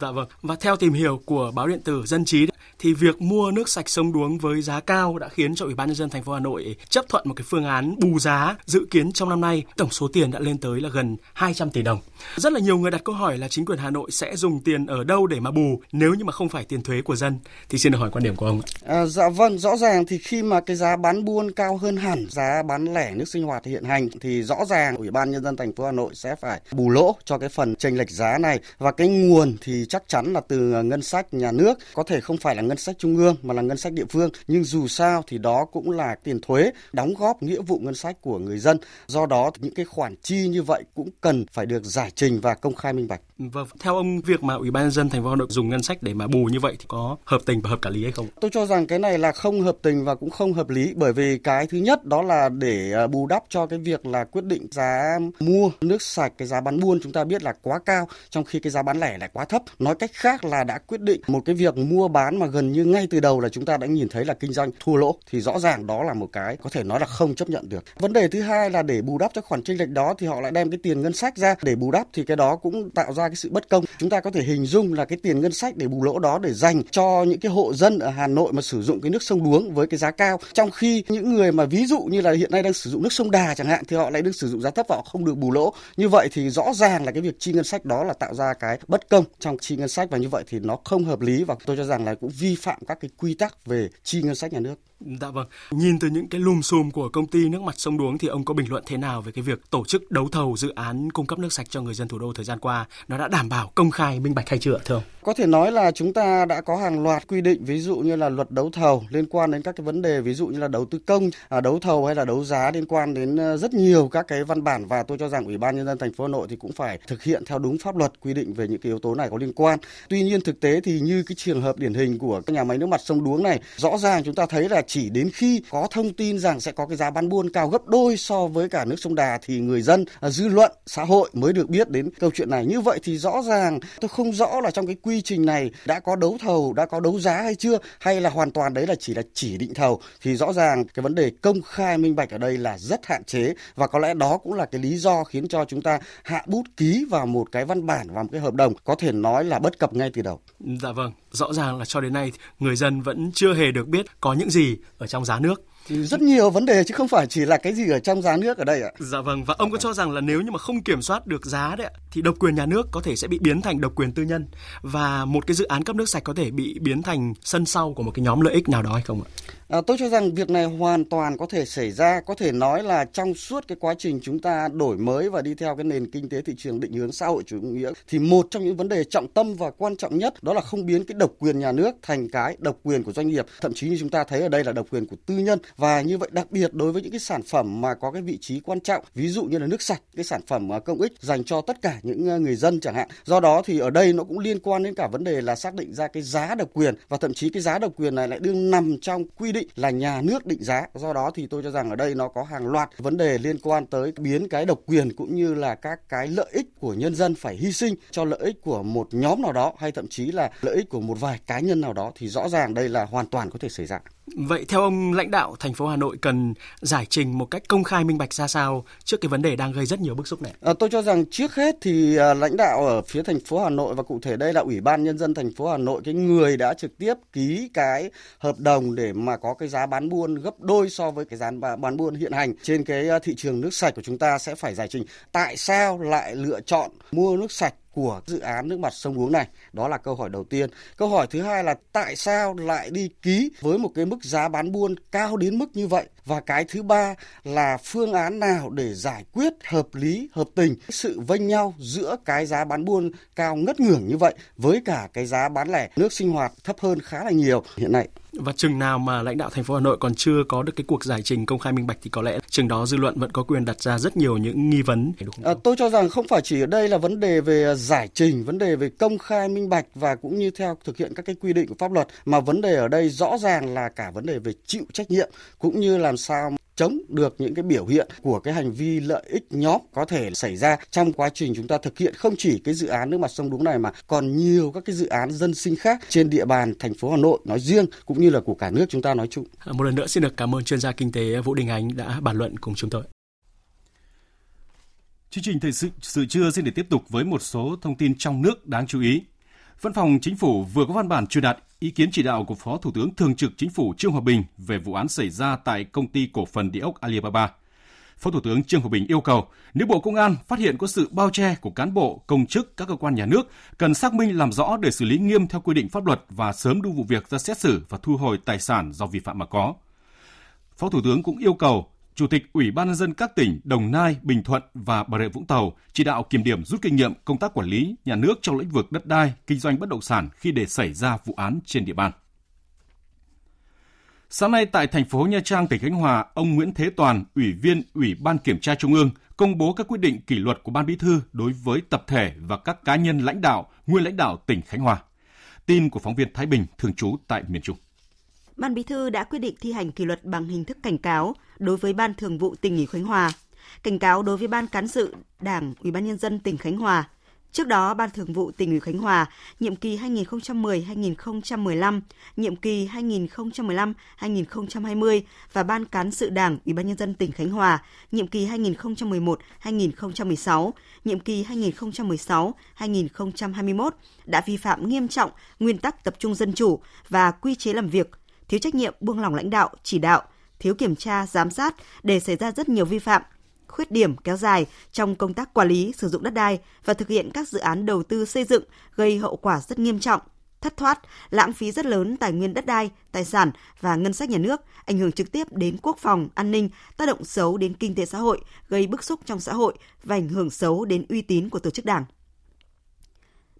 Dạ vâng. Và theo tìm hiểu của báo điện tử Dân trí thì việc mua nước sạch sông Đuống với giá cao đã khiến cho Ủy ban nhân dân thành phố Hà Nội chấp thuận một cái phương án bù giá dự kiến trong năm nay tổng số tiền đã lên tới là gần 200 tỷ đồng. Rất là nhiều người đặt câu hỏi là chính quyền Hà Nội sẽ dùng tiền ở đâu để mà bù nếu như mà không phải tiền thuế của dân thì xin được hỏi quan điểm của ông. À, dạ vâng, rõ ràng thì khi mà cái giá bán buôn cao hơn hẳn giá bán lẻ nước sinh hoạt hiện hành thì rõ ràng Ủy ban nhân dân thành phố Hà Nội sẽ phải bù lỗ cho cái phần chênh lệch giá này và cái nguồn thì chắc chắn là từ ngân sách nhà nước có thể không phải là ngân ngân sách trung ương mà là ngân sách địa phương nhưng dù sao thì đó cũng là tiền thuế đóng góp nghĩa vụ ngân sách của người dân do đó những cái khoản chi như vậy cũng cần phải được giải trình và công khai minh bạch Vâng, theo ông việc mà Ủy ban nhân dân thành phố Hà Nội dùng ngân sách để mà bù như vậy thì có hợp tình và hợp cả lý hay không? Tôi cho rằng cái này là không hợp tình và cũng không hợp lý bởi vì cái thứ nhất đó là để à, bù đắp cho cái việc là quyết định giá mua nước sạch cái giá bán buôn chúng ta biết là quá cao trong khi cái giá bán lẻ lại quá thấp. Nói cách khác là đã quyết định một cái việc mua bán mà gần như ngay từ đầu là chúng ta đã nhìn thấy là kinh doanh thua lỗ thì rõ ràng đó là một cái có thể nói là không chấp nhận được. Vấn đề thứ hai là để bù đắp cho khoản chênh lệch đó thì họ lại đem cái tiền ngân sách ra để bù đắp thì cái đó cũng tạo ra cái sự bất công. Chúng ta có thể hình dung là cái tiền ngân sách để bù lỗ đó để dành cho những cái hộ dân ở Hà Nội mà sử dụng cái nước sông Đuống với cái giá cao, trong khi những người mà ví dụ như là hiện nay đang sử dụng nước sông Đà chẳng hạn thì họ lại đang sử dụng giá thấp và họ không được bù lỗ. Như vậy thì rõ ràng là cái việc chi ngân sách đó là tạo ra cái bất công trong chi ngân sách và như vậy thì nó không hợp lý và tôi cho rằng là cũng vi phạm các cái quy tắc về chi ngân sách nhà nước. Dạ vâng. Nhìn từ những cái lùm xùm của công ty nước mặt sông Đuống thì ông có bình luận thế nào về cái việc tổ chức đấu thầu dự án cung cấp nước sạch cho người dân thủ đô thời gian qua? Nó đã đảm bảo công khai minh bạch hay chưa thưa ông? Có thể nói là chúng ta đã có hàng loạt quy định ví dụ như là luật đấu thầu liên quan đến các cái vấn đề ví dụ như là đầu tư công, à, đấu thầu hay là đấu giá liên quan đến ờ, rất nhiều các cái văn bản và tôi cho rằng Ủy ban nhân dân thành phố Hà Nội thì cũng phải thực hiện theo đúng pháp luật quy định về những cái yếu tố này có liên quan. Tuy nhiên thực tế thì như cái trường hợp điển hình của nhà máy nước mặt sông Đuống này, rõ ràng chúng ta thấy là chỉ đến khi có thông tin rằng sẽ có cái giá bán buôn cao gấp đôi so với cả nước sông Đà thì người dân, à, dư luận, xã hội mới được biết đến câu chuyện này. Như vậy thì rõ ràng tôi không rõ là trong cái quy trình này đã có đấu thầu, đã có đấu giá hay chưa hay là hoàn toàn đấy là chỉ là chỉ định thầu thì rõ ràng cái vấn đề công khai minh bạch ở đây là rất hạn chế và có lẽ đó cũng là cái lý do khiến cho chúng ta hạ bút ký vào một cái văn bản và một cái hợp đồng có thể nói là bất cập ngay từ đầu. Dạ vâng, rõ ràng là cho đến nay người dân vẫn chưa hề được biết có những gì ở trong giá nước rất nhiều vấn đề chứ không phải chỉ là cái gì ở trong giá nước ở đây ạ. Dạ vâng và ông có cho rằng là nếu như mà không kiểm soát được giá đấy thì độc quyền nhà nước có thể sẽ bị biến thành độc quyền tư nhân và một cái dự án cấp nước sạch có thể bị biến thành sân sau của một cái nhóm lợi ích nào đó hay không ạ? À, tôi cho rằng việc này hoàn toàn có thể xảy ra, có thể nói là trong suốt cái quá trình chúng ta đổi mới và đi theo cái nền kinh tế thị trường định hướng xã hội chủ nghĩa thì một trong những vấn đề trọng tâm và quan trọng nhất đó là không biến cái độc quyền nhà nước thành cái độc quyền của doanh nghiệp, thậm chí như chúng ta thấy ở đây là độc quyền của tư nhân và như vậy đặc biệt đối với những cái sản phẩm mà có cái vị trí quan trọng, ví dụ như là nước sạch, cái sản phẩm à, công ích dành cho tất cả những à, người dân chẳng hạn. Do đó thì ở đây nó cũng liên quan đến cả vấn đề là xác định ra cái giá độc quyền và thậm chí cái giá độc quyền này lại đương nằm trong quy định là nhà nước định giá. Do đó thì tôi cho rằng ở đây nó có hàng loạt vấn đề liên quan tới biến cái độc quyền cũng như là các cái lợi ích của nhân dân phải hy sinh cho lợi ích của một nhóm nào đó hay thậm chí là lợi ích của một vài cá nhân nào đó thì rõ ràng đây là hoàn toàn có thể xảy ra. Vậy theo ông lãnh đạo thành phố Hà Nội cần giải trình một cách công khai minh bạch ra sao trước cái vấn đề đang gây rất nhiều bức xúc này? À, tôi cho rằng trước hết thì à, lãnh đạo ở phía thành phố Hà Nội và cụ thể đây là Ủy ban nhân dân thành phố Hà Nội cái người đã trực tiếp ký cái hợp đồng để mà có cái giá bán buôn gấp đôi so với cái giá bán buôn hiện hành trên cái à, thị trường nước sạch của chúng ta sẽ phải giải trình tại sao lại lựa chọn mua nước sạch của dự án nước mặt sông Đuống này? Đó là câu hỏi đầu tiên. Câu hỏi thứ hai là tại sao lại đi ký với một cái mức giá bán buôn cao đến mức như vậy? Và cái thứ ba là phương án nào để giải quyết hợp lý, hợp tình sự vênh nhau giữa cái giá bán buôn cao ngất ngưởng như vậy với cả cái giá bán lẻ nước sinh hoạt thấp hơn khá là nhiều hiện nay. Và chừng nào mà lãnh đạo thành phố Hà Nội còn chưa có được cái cuộc giải trình công khai minh bạch thì có lẽ chừng đó dư luận vẫn có quyền đặt ra rất nhiều những nghi vấn. Đúng không? À, tôi cho rằng không phải chỉ ở đây là vấn đề về giải trình, vấn đề về công khai minh bạch và cũng như theo thực hiện các cái quy định của pháp luật mà vấn đề ở đây rõ ràng là cả vấn đề về chịu trách nhiệm cũng như làm sao chống được những cái biểu hiện của cái hành vi lợi ích nhóm có thể xảy ra trong quá trình chúng ta thực hiện không chỉ cái dự án nước mặt sông Đuống này mà còn nhiều các cái dự án dân sinh khác trên địa bàn thành phố Hà Nội nói riêng cũng như là của cả nước chúng ta nói chung. Một lần nữa xin được cảm ơn chuyên gia kinh tế Vũ Đình Ánh đã bàn luận cùng chúng tôi. Chương trình thời sự, sự trưa xin được tiếp tục với một số thông tin trong nước đáng chú ý. Văn phòng Chính phủ vừa có văn bản truyền đạt ý kiến chỉ đạo của Phó Thủ tướng Thường trực Chính phủ Trương Hòa Bình về vụ án xảy ra tại công ty cổ phần địa ốc Alibaba. Phó Thủ tướng Trương Hòa Bình yêu cầu nếu Bộ Công an phát hiện có sự bao che của cán bộ, công chức các cơ quan nhà nước, cần xác minh làm rõ để xử lý nghiêm theo quy định pháp luật và sớm đưa vụ việc ra xét xử và thu hồi tài sản do vi phạm mà có. Phó Thủ tướng cũng yêu cầu Chủ tịch Ủy ban nhân dân các tỉnh Đồng Nai, Bình Thuận và Bà Rịa Vũng Tàu chỉ đạo kiểm điểm rút kinh nghiệm công tác quản lý nhà nước trong lĩnh vực đất đai, kinh doanh bất động sản khi để xảy ra vụ án trên địa bàn. Sáng nay tại thành phố Nha Trang, tỉnh Khánh Hòa, ông Nguyễn Thế Toàn, Ủy viên Ủy ban Kiểm tra Trung ương, công bố các quyết định kỷ luật của Ban Bí thư đối với tập thể và các cá nhân lãnh đạo, nguyên lãnh đạo tỉnh Khánh Hòa. Tin của phóng viên Thái Bình, thường trú tại miền Trung. Ban Bí thư đã quyết định thi hành kỷ luật bằng hình thức cảnh cáo đối với Ban Thường vụ tỉnh ủy Khánh Hòa, cảnh cáo đối với Ban cán sự Đảng Ủy ban nhân dân tỉnh Khánh Hòa, Trước đó, Ban Thường vụ tỉnh ủy Khánh Hòa, nhiệm kỳ 2010-2015, nhiệm kỳ 2015-2020 và Ban cán sự Đảng Ủy ban nhân dân tỉnh Khánh Hòa, nhiệm kỳ 2011-2016, nhiệm kỳ 2016-2021 đã vi phạm nghiêm trọng nguyên tắc tập trung dân chủ và quy chế làm việc, thiếu trách nhiệm buông lỏng lãnh đạo, chỉ đạo, thiếu kiểm tra, giám sát để xảy ra rất nhiều vi phạm, khuyết điểm kéo dài trong công tác quản lý sử dụng đất đai và thực hiện các dự án đầu tư xây dựng gây hậu quả rất nghiêm trọng, thất thoát, lãng phí rất lớn tài nguyên đất đai, tài sản và ngân sách nhà nước, ảnh hưởng trực tiếp đến quốc phòng, an ninh, tác động xấu đến kinh tế xã hội, gây bức xúc trong xã hội và ảnh hưởng xấu đến uy tín của tổ chức đảng.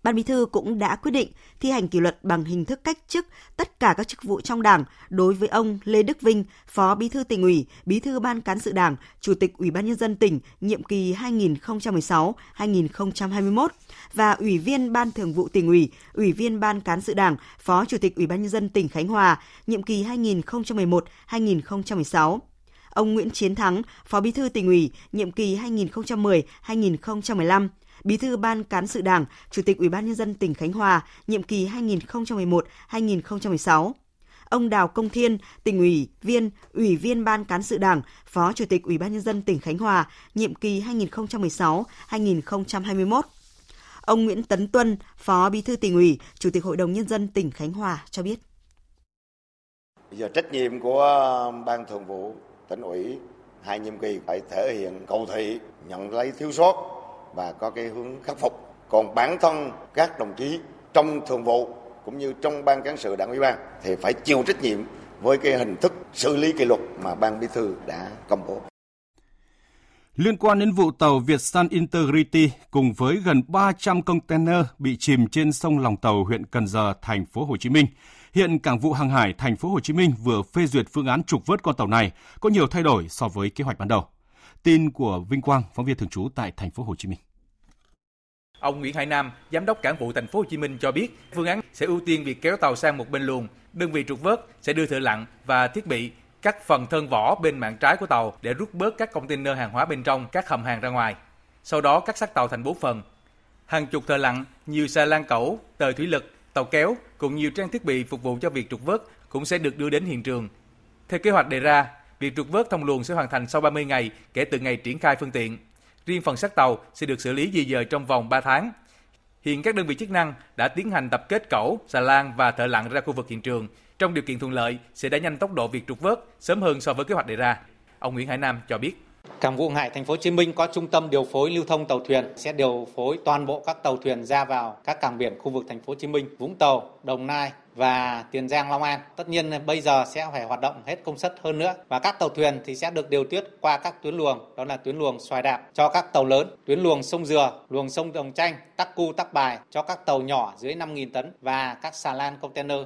Ban Bí thư cũng đã quyết định thi hành kỷ luật bằng hình thức cách chức tất cả các chức vụ trong Đảng đối với ông Lê Đức Vinh, Phó Bí thư tỉnh ủy, Bí thư Ban cán sự Đảng, Chủ tịch Ủy ban nhân dân tỉnh nhiệm kỳ 2016-2021 và Ủy viên Ban Thường vụ tỉnh ủy, Ủy viên Ban cán sự Đảng, Phó Chủ tịch Ủy ban nhân dân tỉnh Khánh Hòa nhiệm kỳ 2011-2016 ông Nguyễn Chiến Thắng, Phó Bí thư tỉnh ủy, nhiệm kỳ 2010-2015, Bí thư Ban cán sự Đảng, Chủ tịch Ủy ban nhân dân tỉnh Khánh Hòa, nhiệm kỳ 2011-2016. Ông Đào Công Thiên, tỉnh ủy viên, Ủy viên Ban cán sự Đảng, Phó Chủ tịch Ủy ban nhân dân tỉnh Khánh Hòa, nhiệm kỳ 2016-2021. Ông Nguyễn Tấn Tuân, Phó Bí thư tỉnh ủy, Chủ tịch Hội đồng nhân dân tỉnh Khánh Hòa cho biết. Bây giờ trách nhiệm của Ban Thường vụ tỉnh ủy hai nhiệm kỳ phải thể hiện cầu thị, nhận lấy thiếu sót và có cái hướng khắc phục. Còn bản thân các đồng chí trong thường vụ cũng như trong ban cán sự đảng ủy ban thì phải chịu trách nhiệm với cái hình thức xử lý kỷ luật mà ban bí thư đã công bố. Liên quan đến vụ tàu Vietsan Integrity cùng với gần 300 container bị chìm trên sông Lòng Tàu huyện Cần Giờ, thành phố Hồ Chí Minh, hiện Cảng vụ hàng hải thành phố Hồ Chí Minh vừa phê duyệt phương án trục vớt con tàu này có nhiều thay đổi so với kế hoạch ban đầu. Tin của Vinh Quang, phóng viên thường trú tại thành phố Hồ Chí Minh. Ông Nguyễn Hải Nam, giám đốc cảng vụ thành phố Hồ Chí Minh cho biết, phương án sẽ ưu tiên việc kéo tàu sang một bên luồng, đơn vị trục vớt sẽ đưa thợ lặn và thiết bị cắt phần thân vỏ bên mạn trái của tàu để rút bớt các container hàng hóa bên trong các hầm hàng ra ngoài. Sau đó cắt xác tàu thành bốn phần. Hàng chục thợ lặn, nhiều xe lan cẩu, tời thủy lực, tàu kéo cùng nhiều trang thiết bị phục vụ cho việc trục vớt cũng sẽ được đưa đến hiện trường. Theo kế hoạch đề ra, việc trục vớt thông luồng sẽ hoàn thành sau 30 ngày kể từ ngày triển khai phương tiện. Riêng phần xác tàu sẽ được xử lý di dời trong vòng 3 tháng. Hiện các đơn vị chức năng đã tiến hành tập kết cẩu, xà lan và thợ lặn ra khu vực hiện trường. Trong điều kiện thuận lợi sẽ đẩy nhanh tốc độ việc trục vớt sớm hơn so với kế hoạch đề ra. Ông Nguyễn Hải Nam cho biết. Cảng vụ Hải Thành phố Hồ Chí Minh có trung tâm điều phối lưu thông tàu thuyền sẽ điều phối toàn bộ các tàu thuyền ra vào các cảng biển khu vực Thành phố Hồ Chí Minh, Vũng Tàu, Đồng Nai và Tiền Giang, Long An. Tất nhiên bây giờ sẽ phải hoạt động hết công suất hơn nữa và các tàu thuyền thì sẽ được điều tiết qua các tuyến luồng, đó là tuyến luồng xoài đạp cho các tàu lớn, tuyến luồng sông Dừa, luồng sông Đồng Tranh, Tắc Cu, Tắc Bài cho các tàu nhỏ dưới 5.000 tấn và các xà lan container.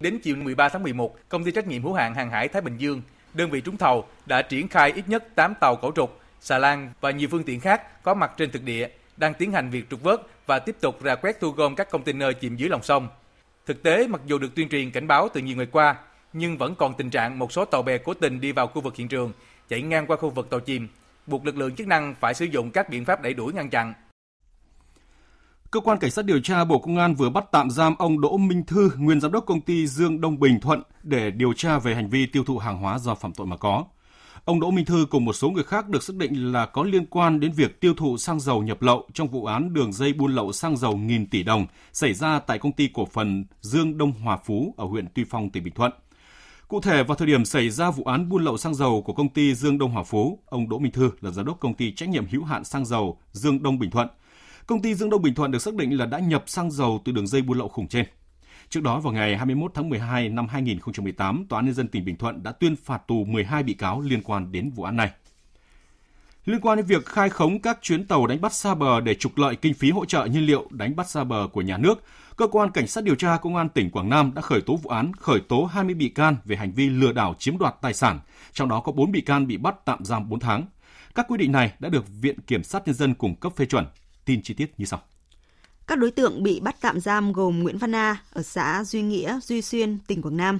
Đến chiều 13 tháng 11, công ty trách nhiệm hữu hạn hàng hải Thái Bình Dương đơn vị trúng thầu đã triển khai ít nhất 8 tàu cẩu trục, xà lan và nhiều phương tiện khác có mặt trên thực địa đang tiến hành việc trục vớt và tiếp tục ra quét thu gom các container chìm dưới lòng sông. Thực tế, mặc dù được tuyên truyền cảnh báo từ nhiều ngày qua, nhưng vẫn còn tình trạng một số tàu bè cố tình đi vào khu vực hiện trường, chạy ngang qua khu vực tàu chìm, buộc lực lượng chức năng phải sử dụng các biện pháp đẩy đuổi ngăn chặn. Cơ quan Cảnh sát điều tra Bộ Công an vừa bắt tạm giam ông Đỗ Minh Thư, nguyên giám đốc công ty Dương Đông Bình Thuận để điều tra về hành vi tiêu thụ hàng hóa do phạm tội mà có. Ông Đỗ Minh Thư cùng một số người khác được xác định là có liên quan đến việc tiêu thụ xăng dầu nhập lậu trong vụ án đường dây buôn lậu xăng dầu nghìn tỷ đồng xảy ra tại công ty cổ phần Dương Đông Hòa Phú ở huyện Tuy Phong, tỉnh Bình Thuận. Cụ thể, vào thời điểm xảy ra vụ án buôn lậu xăng dầu của công ty Dương Đông Hòa Phú, ông Đỗ Minh Thư là giám đốc công ty trách nhiệm hữu hạn xăng dầu Dương Đông Bình Thuận. Công ty Dương Đông Bình Thuận được xác định là đã nhập xăng dầu từ đường dây buôn lậu khủng trên. Trước đó vào ngày 21 tháng 12 năm 2018, Tòa án nhân dân tỉnh Bình Thuận đã tuyên phạt tù 12 bị cáo liên quan đến vụ án này. liên quan đến việc khai khống các chuyến tàu đánh bắt xa bờ để trục lợi kinh phí hỗ trợ nhiên liệu đánh bắt xa bờ của nhà nước, cơ quan cảnh sát điều tra công an tỉnh Quảng Nam đã khởi tố vụ án khởi tố 20 bị can về hành vi lừa đảo chiếm đoạt tài sản, trong đó có 4 bị can bị bắt tạm giam 4 tháng. Các quy định này đã được Viện Kiểm sát Nhân dân cung cấp phê chuẩn. Tin chi tiết như sau. Các đối tượng bị bắt tạm giam gồm Nguyễn Văn A ở xã Duy Nghĩa, Duy Xuyên, tỉnh Quảng Nam,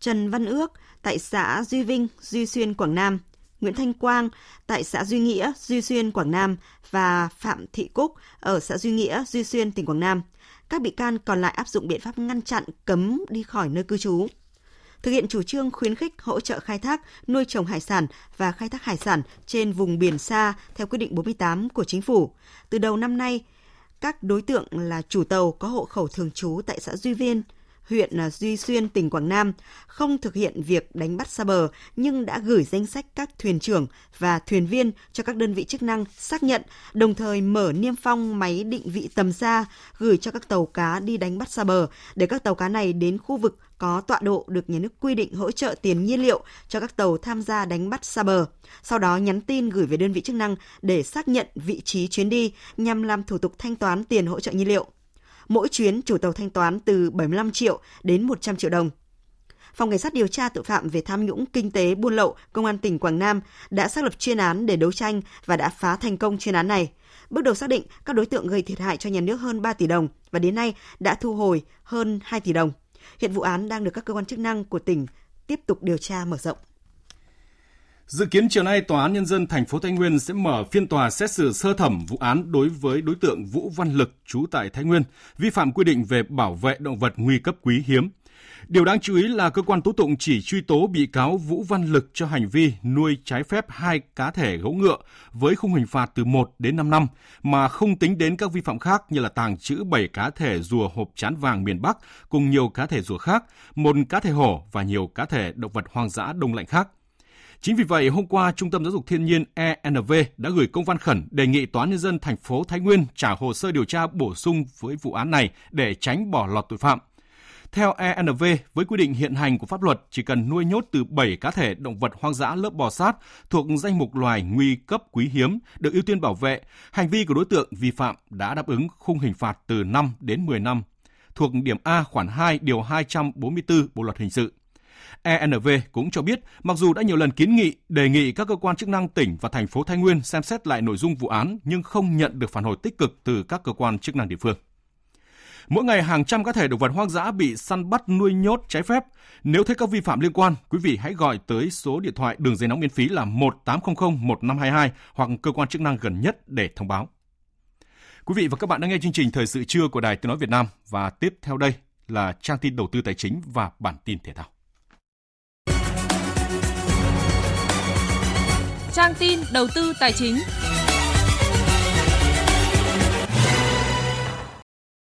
Trần Văn Ước tại xã Duy Vinh, Duy Xuyên, Quảng Nam, Nguyễn Thanh Quang tại xã Duy Nghĩa, Duy Xuyên, Quảng Nam và Phạm Thị Cúc ở xã Duy Nghĩa, Duy Xuyên, tỉnh Quảng Nam. Các bị can còn lại áp dụng biện pháp ngăn chặn cấm đi khỏi nơi cư trú. Thực hiện chủ trương khuyến khích hỗ trợ khai thác, nuôi trồng hải sản và khai thác hải sản trên vùng biển xa theo quyết định 48 của chính phủ. Từ đầu năm nay, các đối tượng là chủ tàu có hộ khẩu thường trú tại xã Duy Viên, huyện à, Duy Xuyên, tỉnh Quảng Nam không thực hiện việc đánh bắt xa bờ nhưng đã gửi danh sách các thuyền trưởng và thuyền viên cho các đơn vị chức năng xác nhận, đồng thời mở niêm phong máy định vị tầm xa gửi cho các tàu cá đi đánh bắt xa bờ để các tàu cá này đến khu vực có tọa độ được nhà nước quy định hỗ trợ tiền nhiên liệu cho các tàu tham gia đánh bắt xa bờ. Sau đó nhắn tin gửi về đơn vị chức năng để xác nhận vị trí chuyến đi nhằm làm thủ tục thanh toán tiền hỗ trợ nhiên liệu. Mỗi chuyến chủ tàu thanh toán từ 75 triệu đến 100 triệu đồng. Phòng Cảnh sát điều tra tội phạm về tham nhũng kinh tế buôn lậu Công an tỉnh Quảng Nam đã xác lập chuyên án để đấu tranh và đã phá thành công chuyên án này. Bước đầu xác định các đối tượng gây thiệt hại cho nhà nước hơn 3 tỷ đồng và đến nay đã thu hồi hơn 2 tỷ đồng. Hiện vụ án đang được các cơ quan chức năng của tỉnh tiếp tục điều tra mở rộng. Dự kiến chiều nay Tòa án Nhân dân thành phố Thái Nguyên sẽ mở phiên tòa xét xử sơ thẩm vụ án đối với đối tượng Vũ Văn Lực trú tại Thái Nguyên vi phạm quy định về bảo vệ động vật nguy cấp quý hiếm. Điều đáng chú ý là cơ quan tố tụng chỉ truy tố bị cáo Vũ Văn Lực cho hành vi nuôi trái phép hai cá thể gấu ngựa với khung hình phạt từ 1 đến 5 năm mà không tính đến các vi phạm khác như là tàng trữ 7 cá thể rùa hộp chán vàng miền Bắc cùng nhiều cá thể rùa khác, một cá thể hổ và nhiều cá thể động vật hoang dã đông lạnh khác. Chính vì vậy, hôm qua, Trung tâm Giáo dục Thiên nhiên ENV đã gửi công văn khẩn đề nghị Tòa án Nhân dân thành phố Thái Nguyên trả hồ sơ điều tra bổ sung với vụ án này để tránh bỏ lọt tội phạm. Theo ENV, với quy định hiện hành của pháp luật, chỉ cần nuôi nhốt từ 7 cá thể động vật hoang dã lớp bò sát thuộc danh mục loài nguy cấp quý hiếm được ưu tiên bảo vệ, hành vi của đối tượng vi phạm đã đáp ứng khung hình phạt từ 5 đến 10 năm thuộc điểm A khoản 2 điều 244 Bộ luật hình sự. ENV cũng cho biết, mặc dù đã nhiều lần kiến nghị, đề nghị các cơ quan chức năng tỉnh và thành phố Thái Nguyên xem xét lại nội dung vụ án nhưng không nhận được phản hồi tích cực từ các cơ quan chức năng địa phương. Mỗi ngày hàng trăm cá thể động vật hoang dã bị săn bắt nuôi nhốt trái phép. Nếu thấy các vi phạm liên quan, quý vị hãy gọi tới số điện thoại đường dây nóng miễn phí là 1800 1522 hoặc cơ quan chức năng gần nhất để thông báo. Quý vị và các bạn đang nghe chương trình Thời sự trưa của Đài Tiếng Nói Việt Nam và tiếp theo đây là trang tin đầu tư tài chính và bản tin thể thao. Trang tin đầu tư tài chính.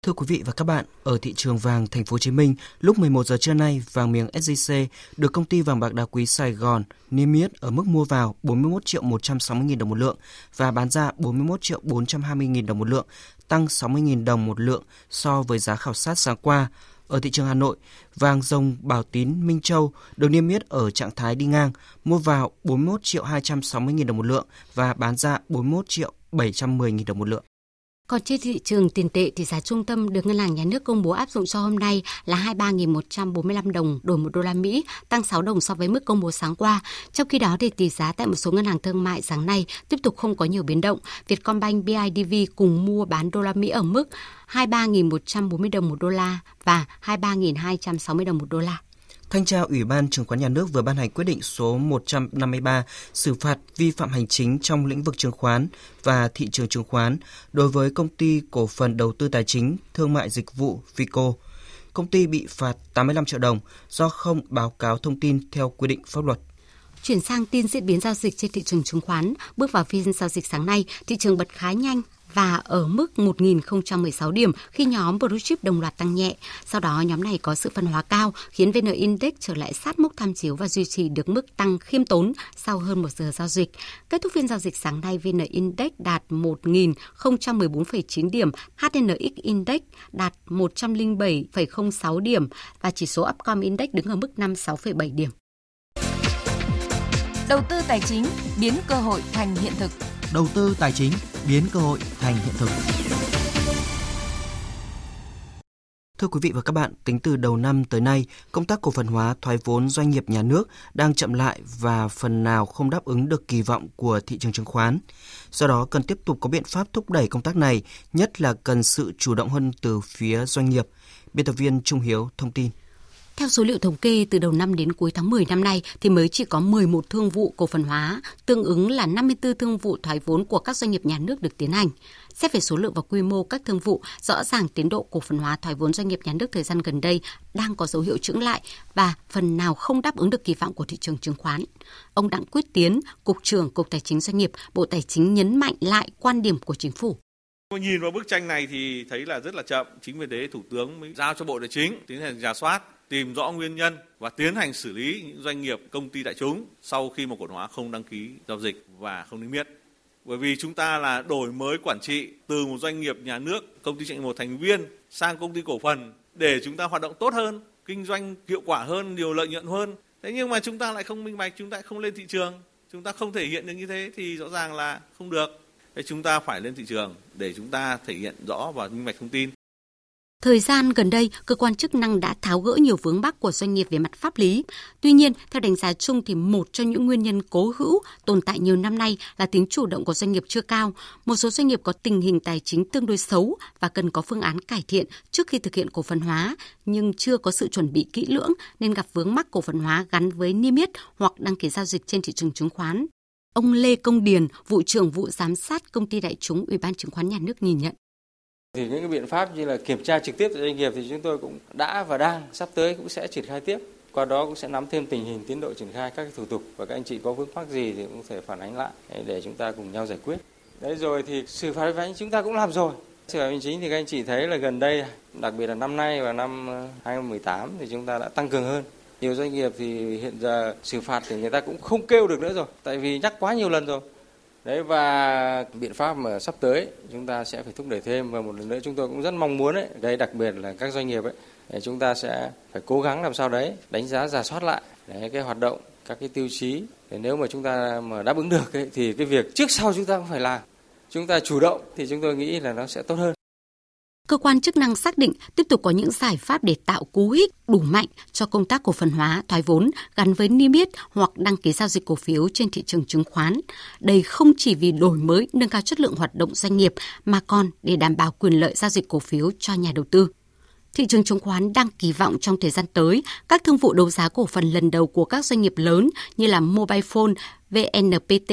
Thưa quý vị và các bạn, ở thị trường vàng thành phố Hồ Chí Minh, lúc 11 giờ trưa nay, vàng miếng SJC được công ty vàng bạc đá quý Sài Gòn niêm yết ở mức mua vào 41 triệu 160 000 đồng một lượng và bán ra 41 triệu 420 000 đồng một lượng, tăng 60 000 đồng một lượng so với giá khảo sát sáng qua. Ở thị trường Hà Nội, vàng dòng Bảo Tín Minh Châu được niêm yết ở trạng thái đi ngang, mua vào 41 triệu 260 000 đồng một lượng và bán ra 41 triệu 710 000 đồng một lượng. Còn trên thị trường tiền tệ thì giá trung tâm được Ngân hàng Nhà nước công bố áp dụng cho hôm nay là 23.145 đồng đổi 1 đô la Mỹ, tăng 6 đồng so với mức công bố sáng qua. Trong khi đó thì tỷ giá tại một số ngân hàng thương mại sáng nay tiếp tục không có nhiều biến động. Vietcombank BIDV cùng mua bán đô la Mỹ ở mức 23.140 đồng một đô la và 23.260 đồng một đô la. Thanh tra Ủy ban Chứng khoán Nhà nước vừa ban hành quyết định số 153 xử phạt vi phạm hành chính trong lĩnh vực chứng khoán và thị trường chứng khoán đối với công ty cổ phần đầu tư tài chính thương mại dịch vụ Fico. Công ty bị phạt 85 triệu đồng do không báo cáo thông tin theo quy định pháp luật. Chuyển sang tin diễn biến giao dịch trên thị trường chứng khoán, bước vào phiên giao dịch sáng nay, thị trường bật khá nhanh và ở mức 1.016 điểm khi nhóm Blue Chip đồng loạt tăng nhẹ. Sau đó nhóm này có sự phân hóa cao khiến VN Index trở lại sát mức tham chiếu và duy trì được mức tăng khiêm tốn sau hơn một giờ giao dịch. Kết thúc phiên giao dịch sáng nay, VN Index đạt 1.014,9 điểm, HNX Index đạt 107,06 điểm và chỉ số Upcom Index đứng ở mức 56,7 điểm. Đầu tư tài chính biến cơ hội thành hiện thực đầu tư tài chính biến cơ hội thành hiện thực. Thưa quý vị và các bạn, tính từ đầu năm tới nay, công tác cổ phần hóa thoái vốn doanh nghiệp nhà nước đang chậm lại và phần nào không đáp ứng được kỳ vọng của thị trường chứng khoán. Do đó, cần tiếp tục có biện pháp thúc đẩy công tác này, nhất là cần sự chủ động hơn từ phía doanh nghiệp. Biên tập viên Trung Hiếu thông tin. Theo số liệu thống kê từ đầu năm đến cuối tháng 10 năm nay thì mới chỉ có 11 thương vụ cổ phần hóa, tương ứng là 54 thương vụ thoái vốn của các doanh nghiệp nhà nước được tiến hành. Xét về số lượng và quy mô các thương vụ, rõ ràng tiến độ cổ phần hóa thoái vốn doanh nghiệp nhà nước thời gian gần đây đang có dấu hiệu chững lại và phần nào không đáp ứng được kỳ vọng của thị trường chứng khoán. Ông Đặng Quyết Tiến, Cục trưởng Cục Tài chính Doanh nghiệp, Bộ Tài chính nhấn mạnh lại quan điểm của chính phủ. Nhìn vào bức tranh này thì thấy là rất là chậm. Chính vì thế Thủ tướng mới giao cho Bộ Tài chính tiến hành giả soát, tìm rõ nguyên nhân và tiến hành xử lý những doanh nghiệp công ty đại chúng sau khi một cổ phần hóa không đăng ký giao dịch và không niêm yết. Bởi vì chúng ta là đổi mới quản trị từ một doanh nghiệp nhà nước, công ty trách nhiệm một thành viên sang công ty cổ phần để chúng ta hoạt động tốt hơn, kinh doanh hiệu quả hơn, nhiều lợi nhuận hơn. Thế nhưng mà chúng ta lại không minh bạch, chúng ta không lên thị trường, chúng ta không thể hiện được như thế thì rõ ràng là không được. Thế chúng ta phải lên thị trường để chúng ta thể hiện rõ và minh bạch thông tin. Thời gian gần đây, cơ quan chức năng đã tháo gỡ nhiều vướng mắc của doanh nghiệp về mặt pháp lý. Tuy nhiên, theo đánh giá chung thì một trong những nguyên nhân cố hữu tồn tại nhiều năm nay là tính chủ động của doanh nghiệp chưa cao. Một số doanh nghiệp có tình hình tài chính tương đối xấu và cần có phương án cải thiện trước khi thực hiện cổ phần hóa, nhưng chưa có sự chuẩn bị kỹ lưỡng nên gặp vướng mắc cổ phần hóa gắn với niêm yết hoặc đăng ký giao dịch trên thị trường chứng khoán. Ông Lê Công Điền, vụ trưởng vụ giám sát công ty đại chúng Ủy ban chứng khoán nhà nước nhìn nhận. Thì những cái biện pháp như là kiểm tra trực tiếp tại doanh nghiệp thì chúng tôi cũng đã và đang sắp tới cũng sẽ triển khai tiếp. Qua đó cũng sẽ nắm thêm tình hình tiến độ triển khai các thủ tục và các anh chị có vướng mắc gì thì cũng thể phản ánh lại để chúng ta cùng nhau giải quyết. Đấy rồi thì xử phạt vi phạm chúng ta cũng làm rồi. Xử phạt hành chính thì các anh chị thấy là gần đây, đặc biệt là năm nay và năm ờ, 2018 thì chúng ta đã tăng cường hơn. Nhiều doanh nghiệp thì hiện giờ xử phạt thì người ta cũng không kêu được nữa rồi, tại vì nhắc quá nhiều lần rồi. Đấy và biện pháp mà sắp tới chúng ta sẽ phải thúc đẩy thêm. Và một lần nữa chúng tôi cũng rất mong muốn đấy, đây đặc biệt là các doanh nghiệp ấy, để chúng ta sẽ phải cố gắng làm sao đấy đánh giá giả soát lại đấy, cái hoạt động các cái tiêu chí. Để nếu mà chúng ta mà đáp ứng được ấy, thì cái việc trước sau chúng ta cũng phải làm. Chúng ta chủ động thì chúng tôi nghĩ là nó sẽ tốt hơn cơ quan chức năng xác định tiếp tục có những giải pháp để tạo cú hích đủ mạnh cho công tác cổ phần hóa, thoái vốn gắn với niêm yết hoặc đăng ký giao dịch cổ phiếu trên thị trường chứng khoán. Đây không chỉ vì đổi mới, nâng cao chất lượng hoạt động doanh nghiệp mà còn để đảm bảo quyền lợi giao dịch cổ phiếu cho nhà đầu tư. Thị trường chứng khoán đang kỳ vọng trong thời gian tới, các thương vụ đấu giá cổ phần lần đầu của các doanh nghiệp lớn như là Mobile Phone, VNPT,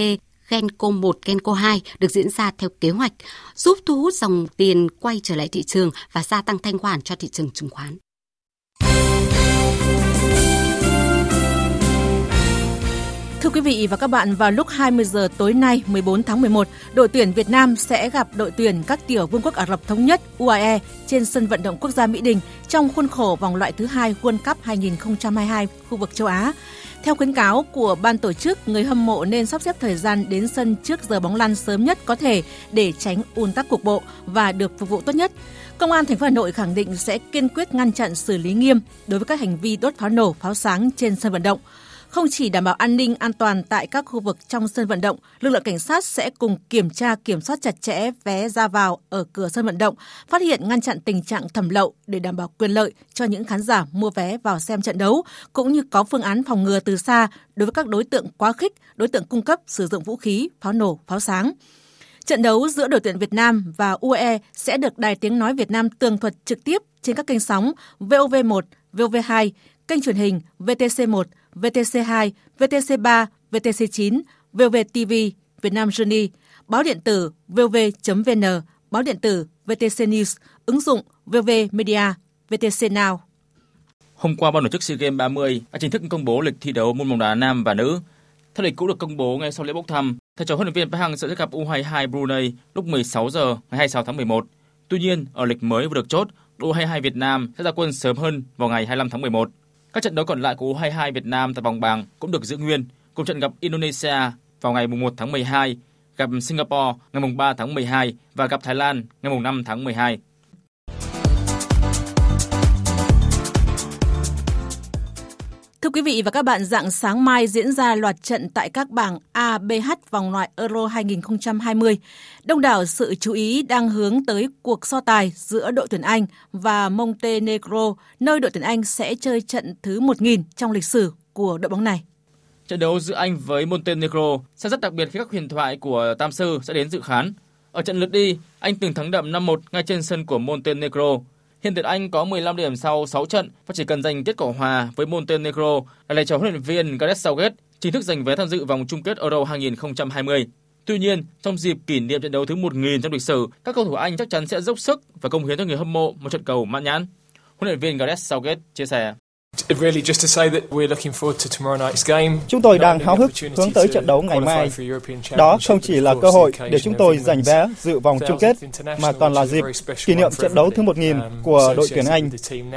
Genco 1, Genco 2 được diễn ra theo kế hoạch, giúp thu hút dòng tiền quay trở lại thị trường và gia tăng thanh khoản cho thị trường chứng khoán. Thưa quý vị và các bạn, vào lúc 20 giờ tối nay 14 tháng 11, đội tuyển Việt Nam sẽ gặp đội tuyển các tiểu vương quốc Ả Rập Thống Nhất UAE trên sân vận động quốc gia Mỹ Đình trong khuôn khổ vòng loại thứ hai World Cup 2022 khu vực châu Á. Theo khuyến cáo của ban tổ chức, người hâm mộ nên sắp xếp thời gian đến sân trước giờ bóng lăn sớm nhất có thể để tránh ùn tắc cục bộ và được phục vụ tốt nhất. Công an thành phố Hà Nội khẳng định sẽ kiên quyết ngăn chặn xử lý nghiêm đối với các hành vi đốt pháo nổ, pháo sáng trên sân vận động. Không chỉ đảm bảo an ninh an toàn tại các khu vực trong sân vận động, lực lượng cảnh sát sẽ cùng kiểm tra kiểm soát chặt chẽ vé ra vào ở cửa sân vận động, phát hiện ngăn chặn tình trạng thẩm lậu để đảm bảo quyền lợi cho những khán giả mua vé vào xem trận đấu, cũng như có phương án phòng ngừa từ xa đối với các đối tượng quá khích, đối tượng cung cấp sử dụng vũ khí, pháo nổ, pháo sáng. Trận đấu giữa đội tuyển Việt Nam và UE sẽ được Đài Tiếng Nói Việt Nam tường thuật trực tiếp trên các kênh sóng VOV1, VOV2, kênh truyền hình VTC1, VTC2, VTC3, VTC9, VOV TV, Việt Nam Journey, báo điện tử vov.vn, báo điện tử VTC News, ứng dụng VV Media, VTC Now. Hôm qua, ban tổ chức SEA Games 30 đã chính thức công bố lịch thi đấu môn bóng đá nam và nữ. Theo lịch cũ được công bố ngay sau lễ bốc thăm, thầy trò huấn luyện viên Park Hang sẽ gặp U22 Brunei lúc 16 giờ ngày 26 tháng 11. Tuy nhiên, ở lịch mới vừa được chốt, U22 Việt Nam sẽ ra quân sớm hơn vào ngày 25 tháng 11. Các trận đấu còn lại của U22 Việt Nam tại vòng bảng cũng được giữ nguyên, cùng trận gặp Indonesia vào ngày 1 tháng 12, gặp Singapore ngày 3 tháng 12 và gặp Thái Lan ngày 5 tháng 12. Thưa quý vị và các bạn, dạng sáng mai diễn ra loạt trận tại các bảng A, B, H vòng loại Euro 2020. Đông đảo sự chú ý đang hướng tới cuộc so tài giữa đội tuyển Anh và Montenegro, nơi đội tuyển Anh sẽ chơi trận thứ 1000 trong lịch sử của đội bóng này. Trận đấu giữa Anh với Montenegro sẽ rất đặc biệt khi các huyền thoại của Tam Sư sẽ đến dự khán. Ở trận lượt đi, Anh từng thắng đậm 5-1 ngay trên sân của Montenegro. Hiện tuyển Anh có 15 điểm sau 6 trận và chỉ cần giành kết quả hòa với Montenegro là để cho huấn luyện viên Gareth Southgate chính thức giành vé tham dự vòng chung kết Euro 2020. Tuy nhiên, trong dịp kỷ niệm trận đấu thứ 1000 trong lịch sử, các cầu thủ Anh chắc chắn sẽ dốc sức và công hiến cho người hâm mộ một trận cầu mãn nhãn. Huấn luyện viên Gareth Southgate chia sẻ. Chúng tôi đang háo hức hướng tới trận đấu ngày mai. Đó không chỉ là cơ hội để chúng tôi giành vé dự vòng chung kết, mà còn là dịp kỷ niệm trận đấu thứ 1000 của đội tuyển Anh.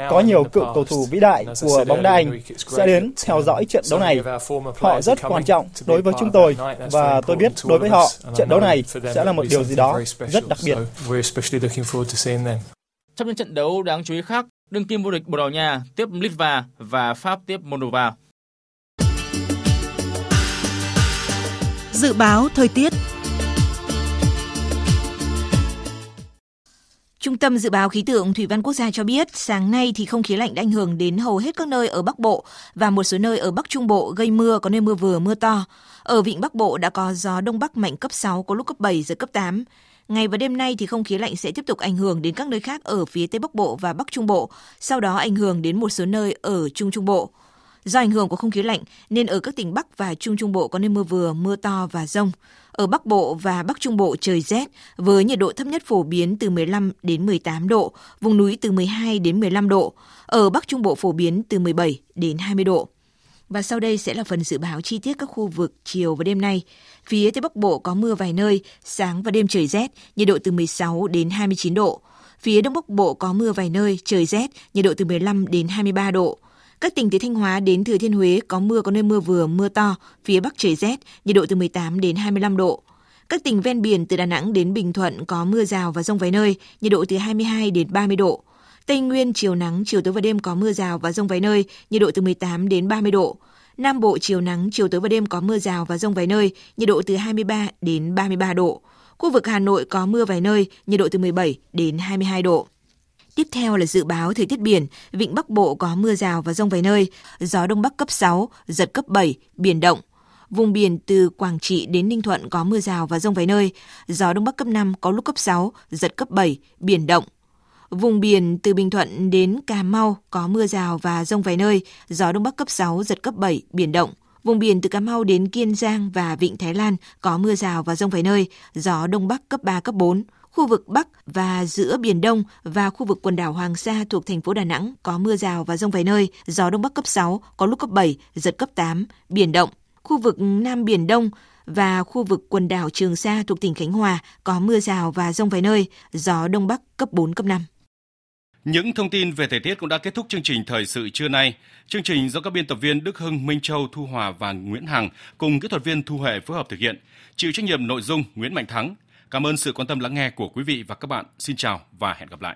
Có nhiều cựu cầu thủ vĩ đại của bóng đá Anh sẽ đến theo dõi trận đấu này. Họ rất quan trọng đối với chúng tôi. và tôi biết đối với họ, trận đấu này sẽ là một điều gì đó rất đặc biệt. Trong những trận đấu đáng chú ý khác, đương kim vô địch Bồ Đào Nha tiếp Litva và Pháp tiếp Moldova. Dự báo thời tiết Trung tâm Dự báo Khí tượng Thủy văn Quốc gia cho biết sáng nay thì không khí lạnh đã ảnh hưởng đến hầu hết các nơi ở Bắc Bộ và một số nơi ở Bắc Trung Bộ gây mưa có nơi mưa vừa mưa to. Ở vịnh Bắc Bộ đã có gió Đông Bắc mạnh cấp 6, có lúc cấp 7, giật cấp 8. Ngày và đêm nay thì không khí lạnh sẽ tiếp tục ảnh hưởng đến các nơi khác ở phía Tây Bắc Bộ và Bắc Trung Bộ, sau đó ảnh hưởng đến một số nơi ở Trung Trung Bộ. Do ảnh hưởng của không khí lạnh nên ở các tỉnh Bắc và Trung Trung Bộ có nơi mưa vừa, mưa to và rông. Ở Bắc Bộ và Bắc Trung Bộ trời rét với nhiệt độ thấp nhất phổ biến từ 15 đến 18 độ, vùng núi từ 12 đến 15 độ. Ở Bắc Trung Bộ phổ biến từ 17 đến 20 độ. Và sau đây sẽ là phần dự báo chi tiết các khu vực chiều và đêm nay. Phía Tây Bắc Bộ có mưa vài nơi, sáng và đêm trời rét, nhiệt độ từ 16 đến 29 độ. Phía Đông Bắc Bộ có mưa vài nơi, trời rét, nhiệt độ từ 15 đến 23 độ. Các tỉnh từ Thanh Hóa đến Thừa Thiên Huế có mưa có nơi mưa vừa, mưa to, phía Bắc trời rét, nhiệt độ từ 18 đến 25 độ. Các tỉnh ven biển từ Đà Nẵng đến Bình Thuận có mưa rào và rông vài nơi, nhiệt độ từ 22 đến 30 độ. Tây Nguyên chiều nắng, chiều tối và đêm có mưa rào và rông vài nơi, nhiệt độ từ 18 đến 30 độ. Nam Bộ chiều nắng, chiều tối và đêm có mưa rào và rông vài nơi, nhiệt độ từ 23 đến 33 độ. Khu vực Hà Nội có mưa vài nơi, nhiệt độ từ 17 đến 22 độ. Tiếp theo là dự báo thời tiết biển, vịnh Bắc Bộ có mưa rào và rông vài nơi, gió Đông Bắc cấp 6, giật cấp 7, biển động. Vùng biển từ Quảng Trị đến Ninh Thuận có mưa rào và rông vài nơi, gió Đông Bắc cấp 5 có lúc cấp 6, giật cấp 7, biển động. Vùng biển từ Bình Thuận đến Cà Mau có mưa rào và rông vài nơi, gió Đông Bắc cấp 6, giật cấp 7, biển động. Vùng biển từ Cà Mau đến Kiên Giang và Vịnh Thái Lan có mưa rào và rông vài nơi, gió Đông Bắc cấp 3, cấp 4. Khu vực Bắc và giữa Biển Đông và khu vực quần đảo Hoàng Sa thuộc thành phố Đà Nẵng có mưa rào và rông vài nơi, gió Đông Bắc cấp 6, có lúc cấp 7, giật cấp 8, biển động. Khu vực Nam Biển Đông và khu vực quần đảo Trường Sa thuộc tỉnh Khánh Hòa có mưa rào và rông vài nơi, gió Đông Bắc cấp 4, cấp 5. Những thông tin về thời tiết cũng đã kết thúc chương trình thời sự trưa nay. Chương trình do các biên tập viên Đức Hưng, Minh Châu, Thu Hòa và Nguyễn Hằng cùng kỹ thuật viên Thu Huệ phối hợp thực hiện. Chịu trách nhiệm nội dung Nguyễn Mạnh Thắng. Cảm ơn sự quan tâm lắng nghe của quý vị và các bạn. Xin chào và hẹn gặp lại.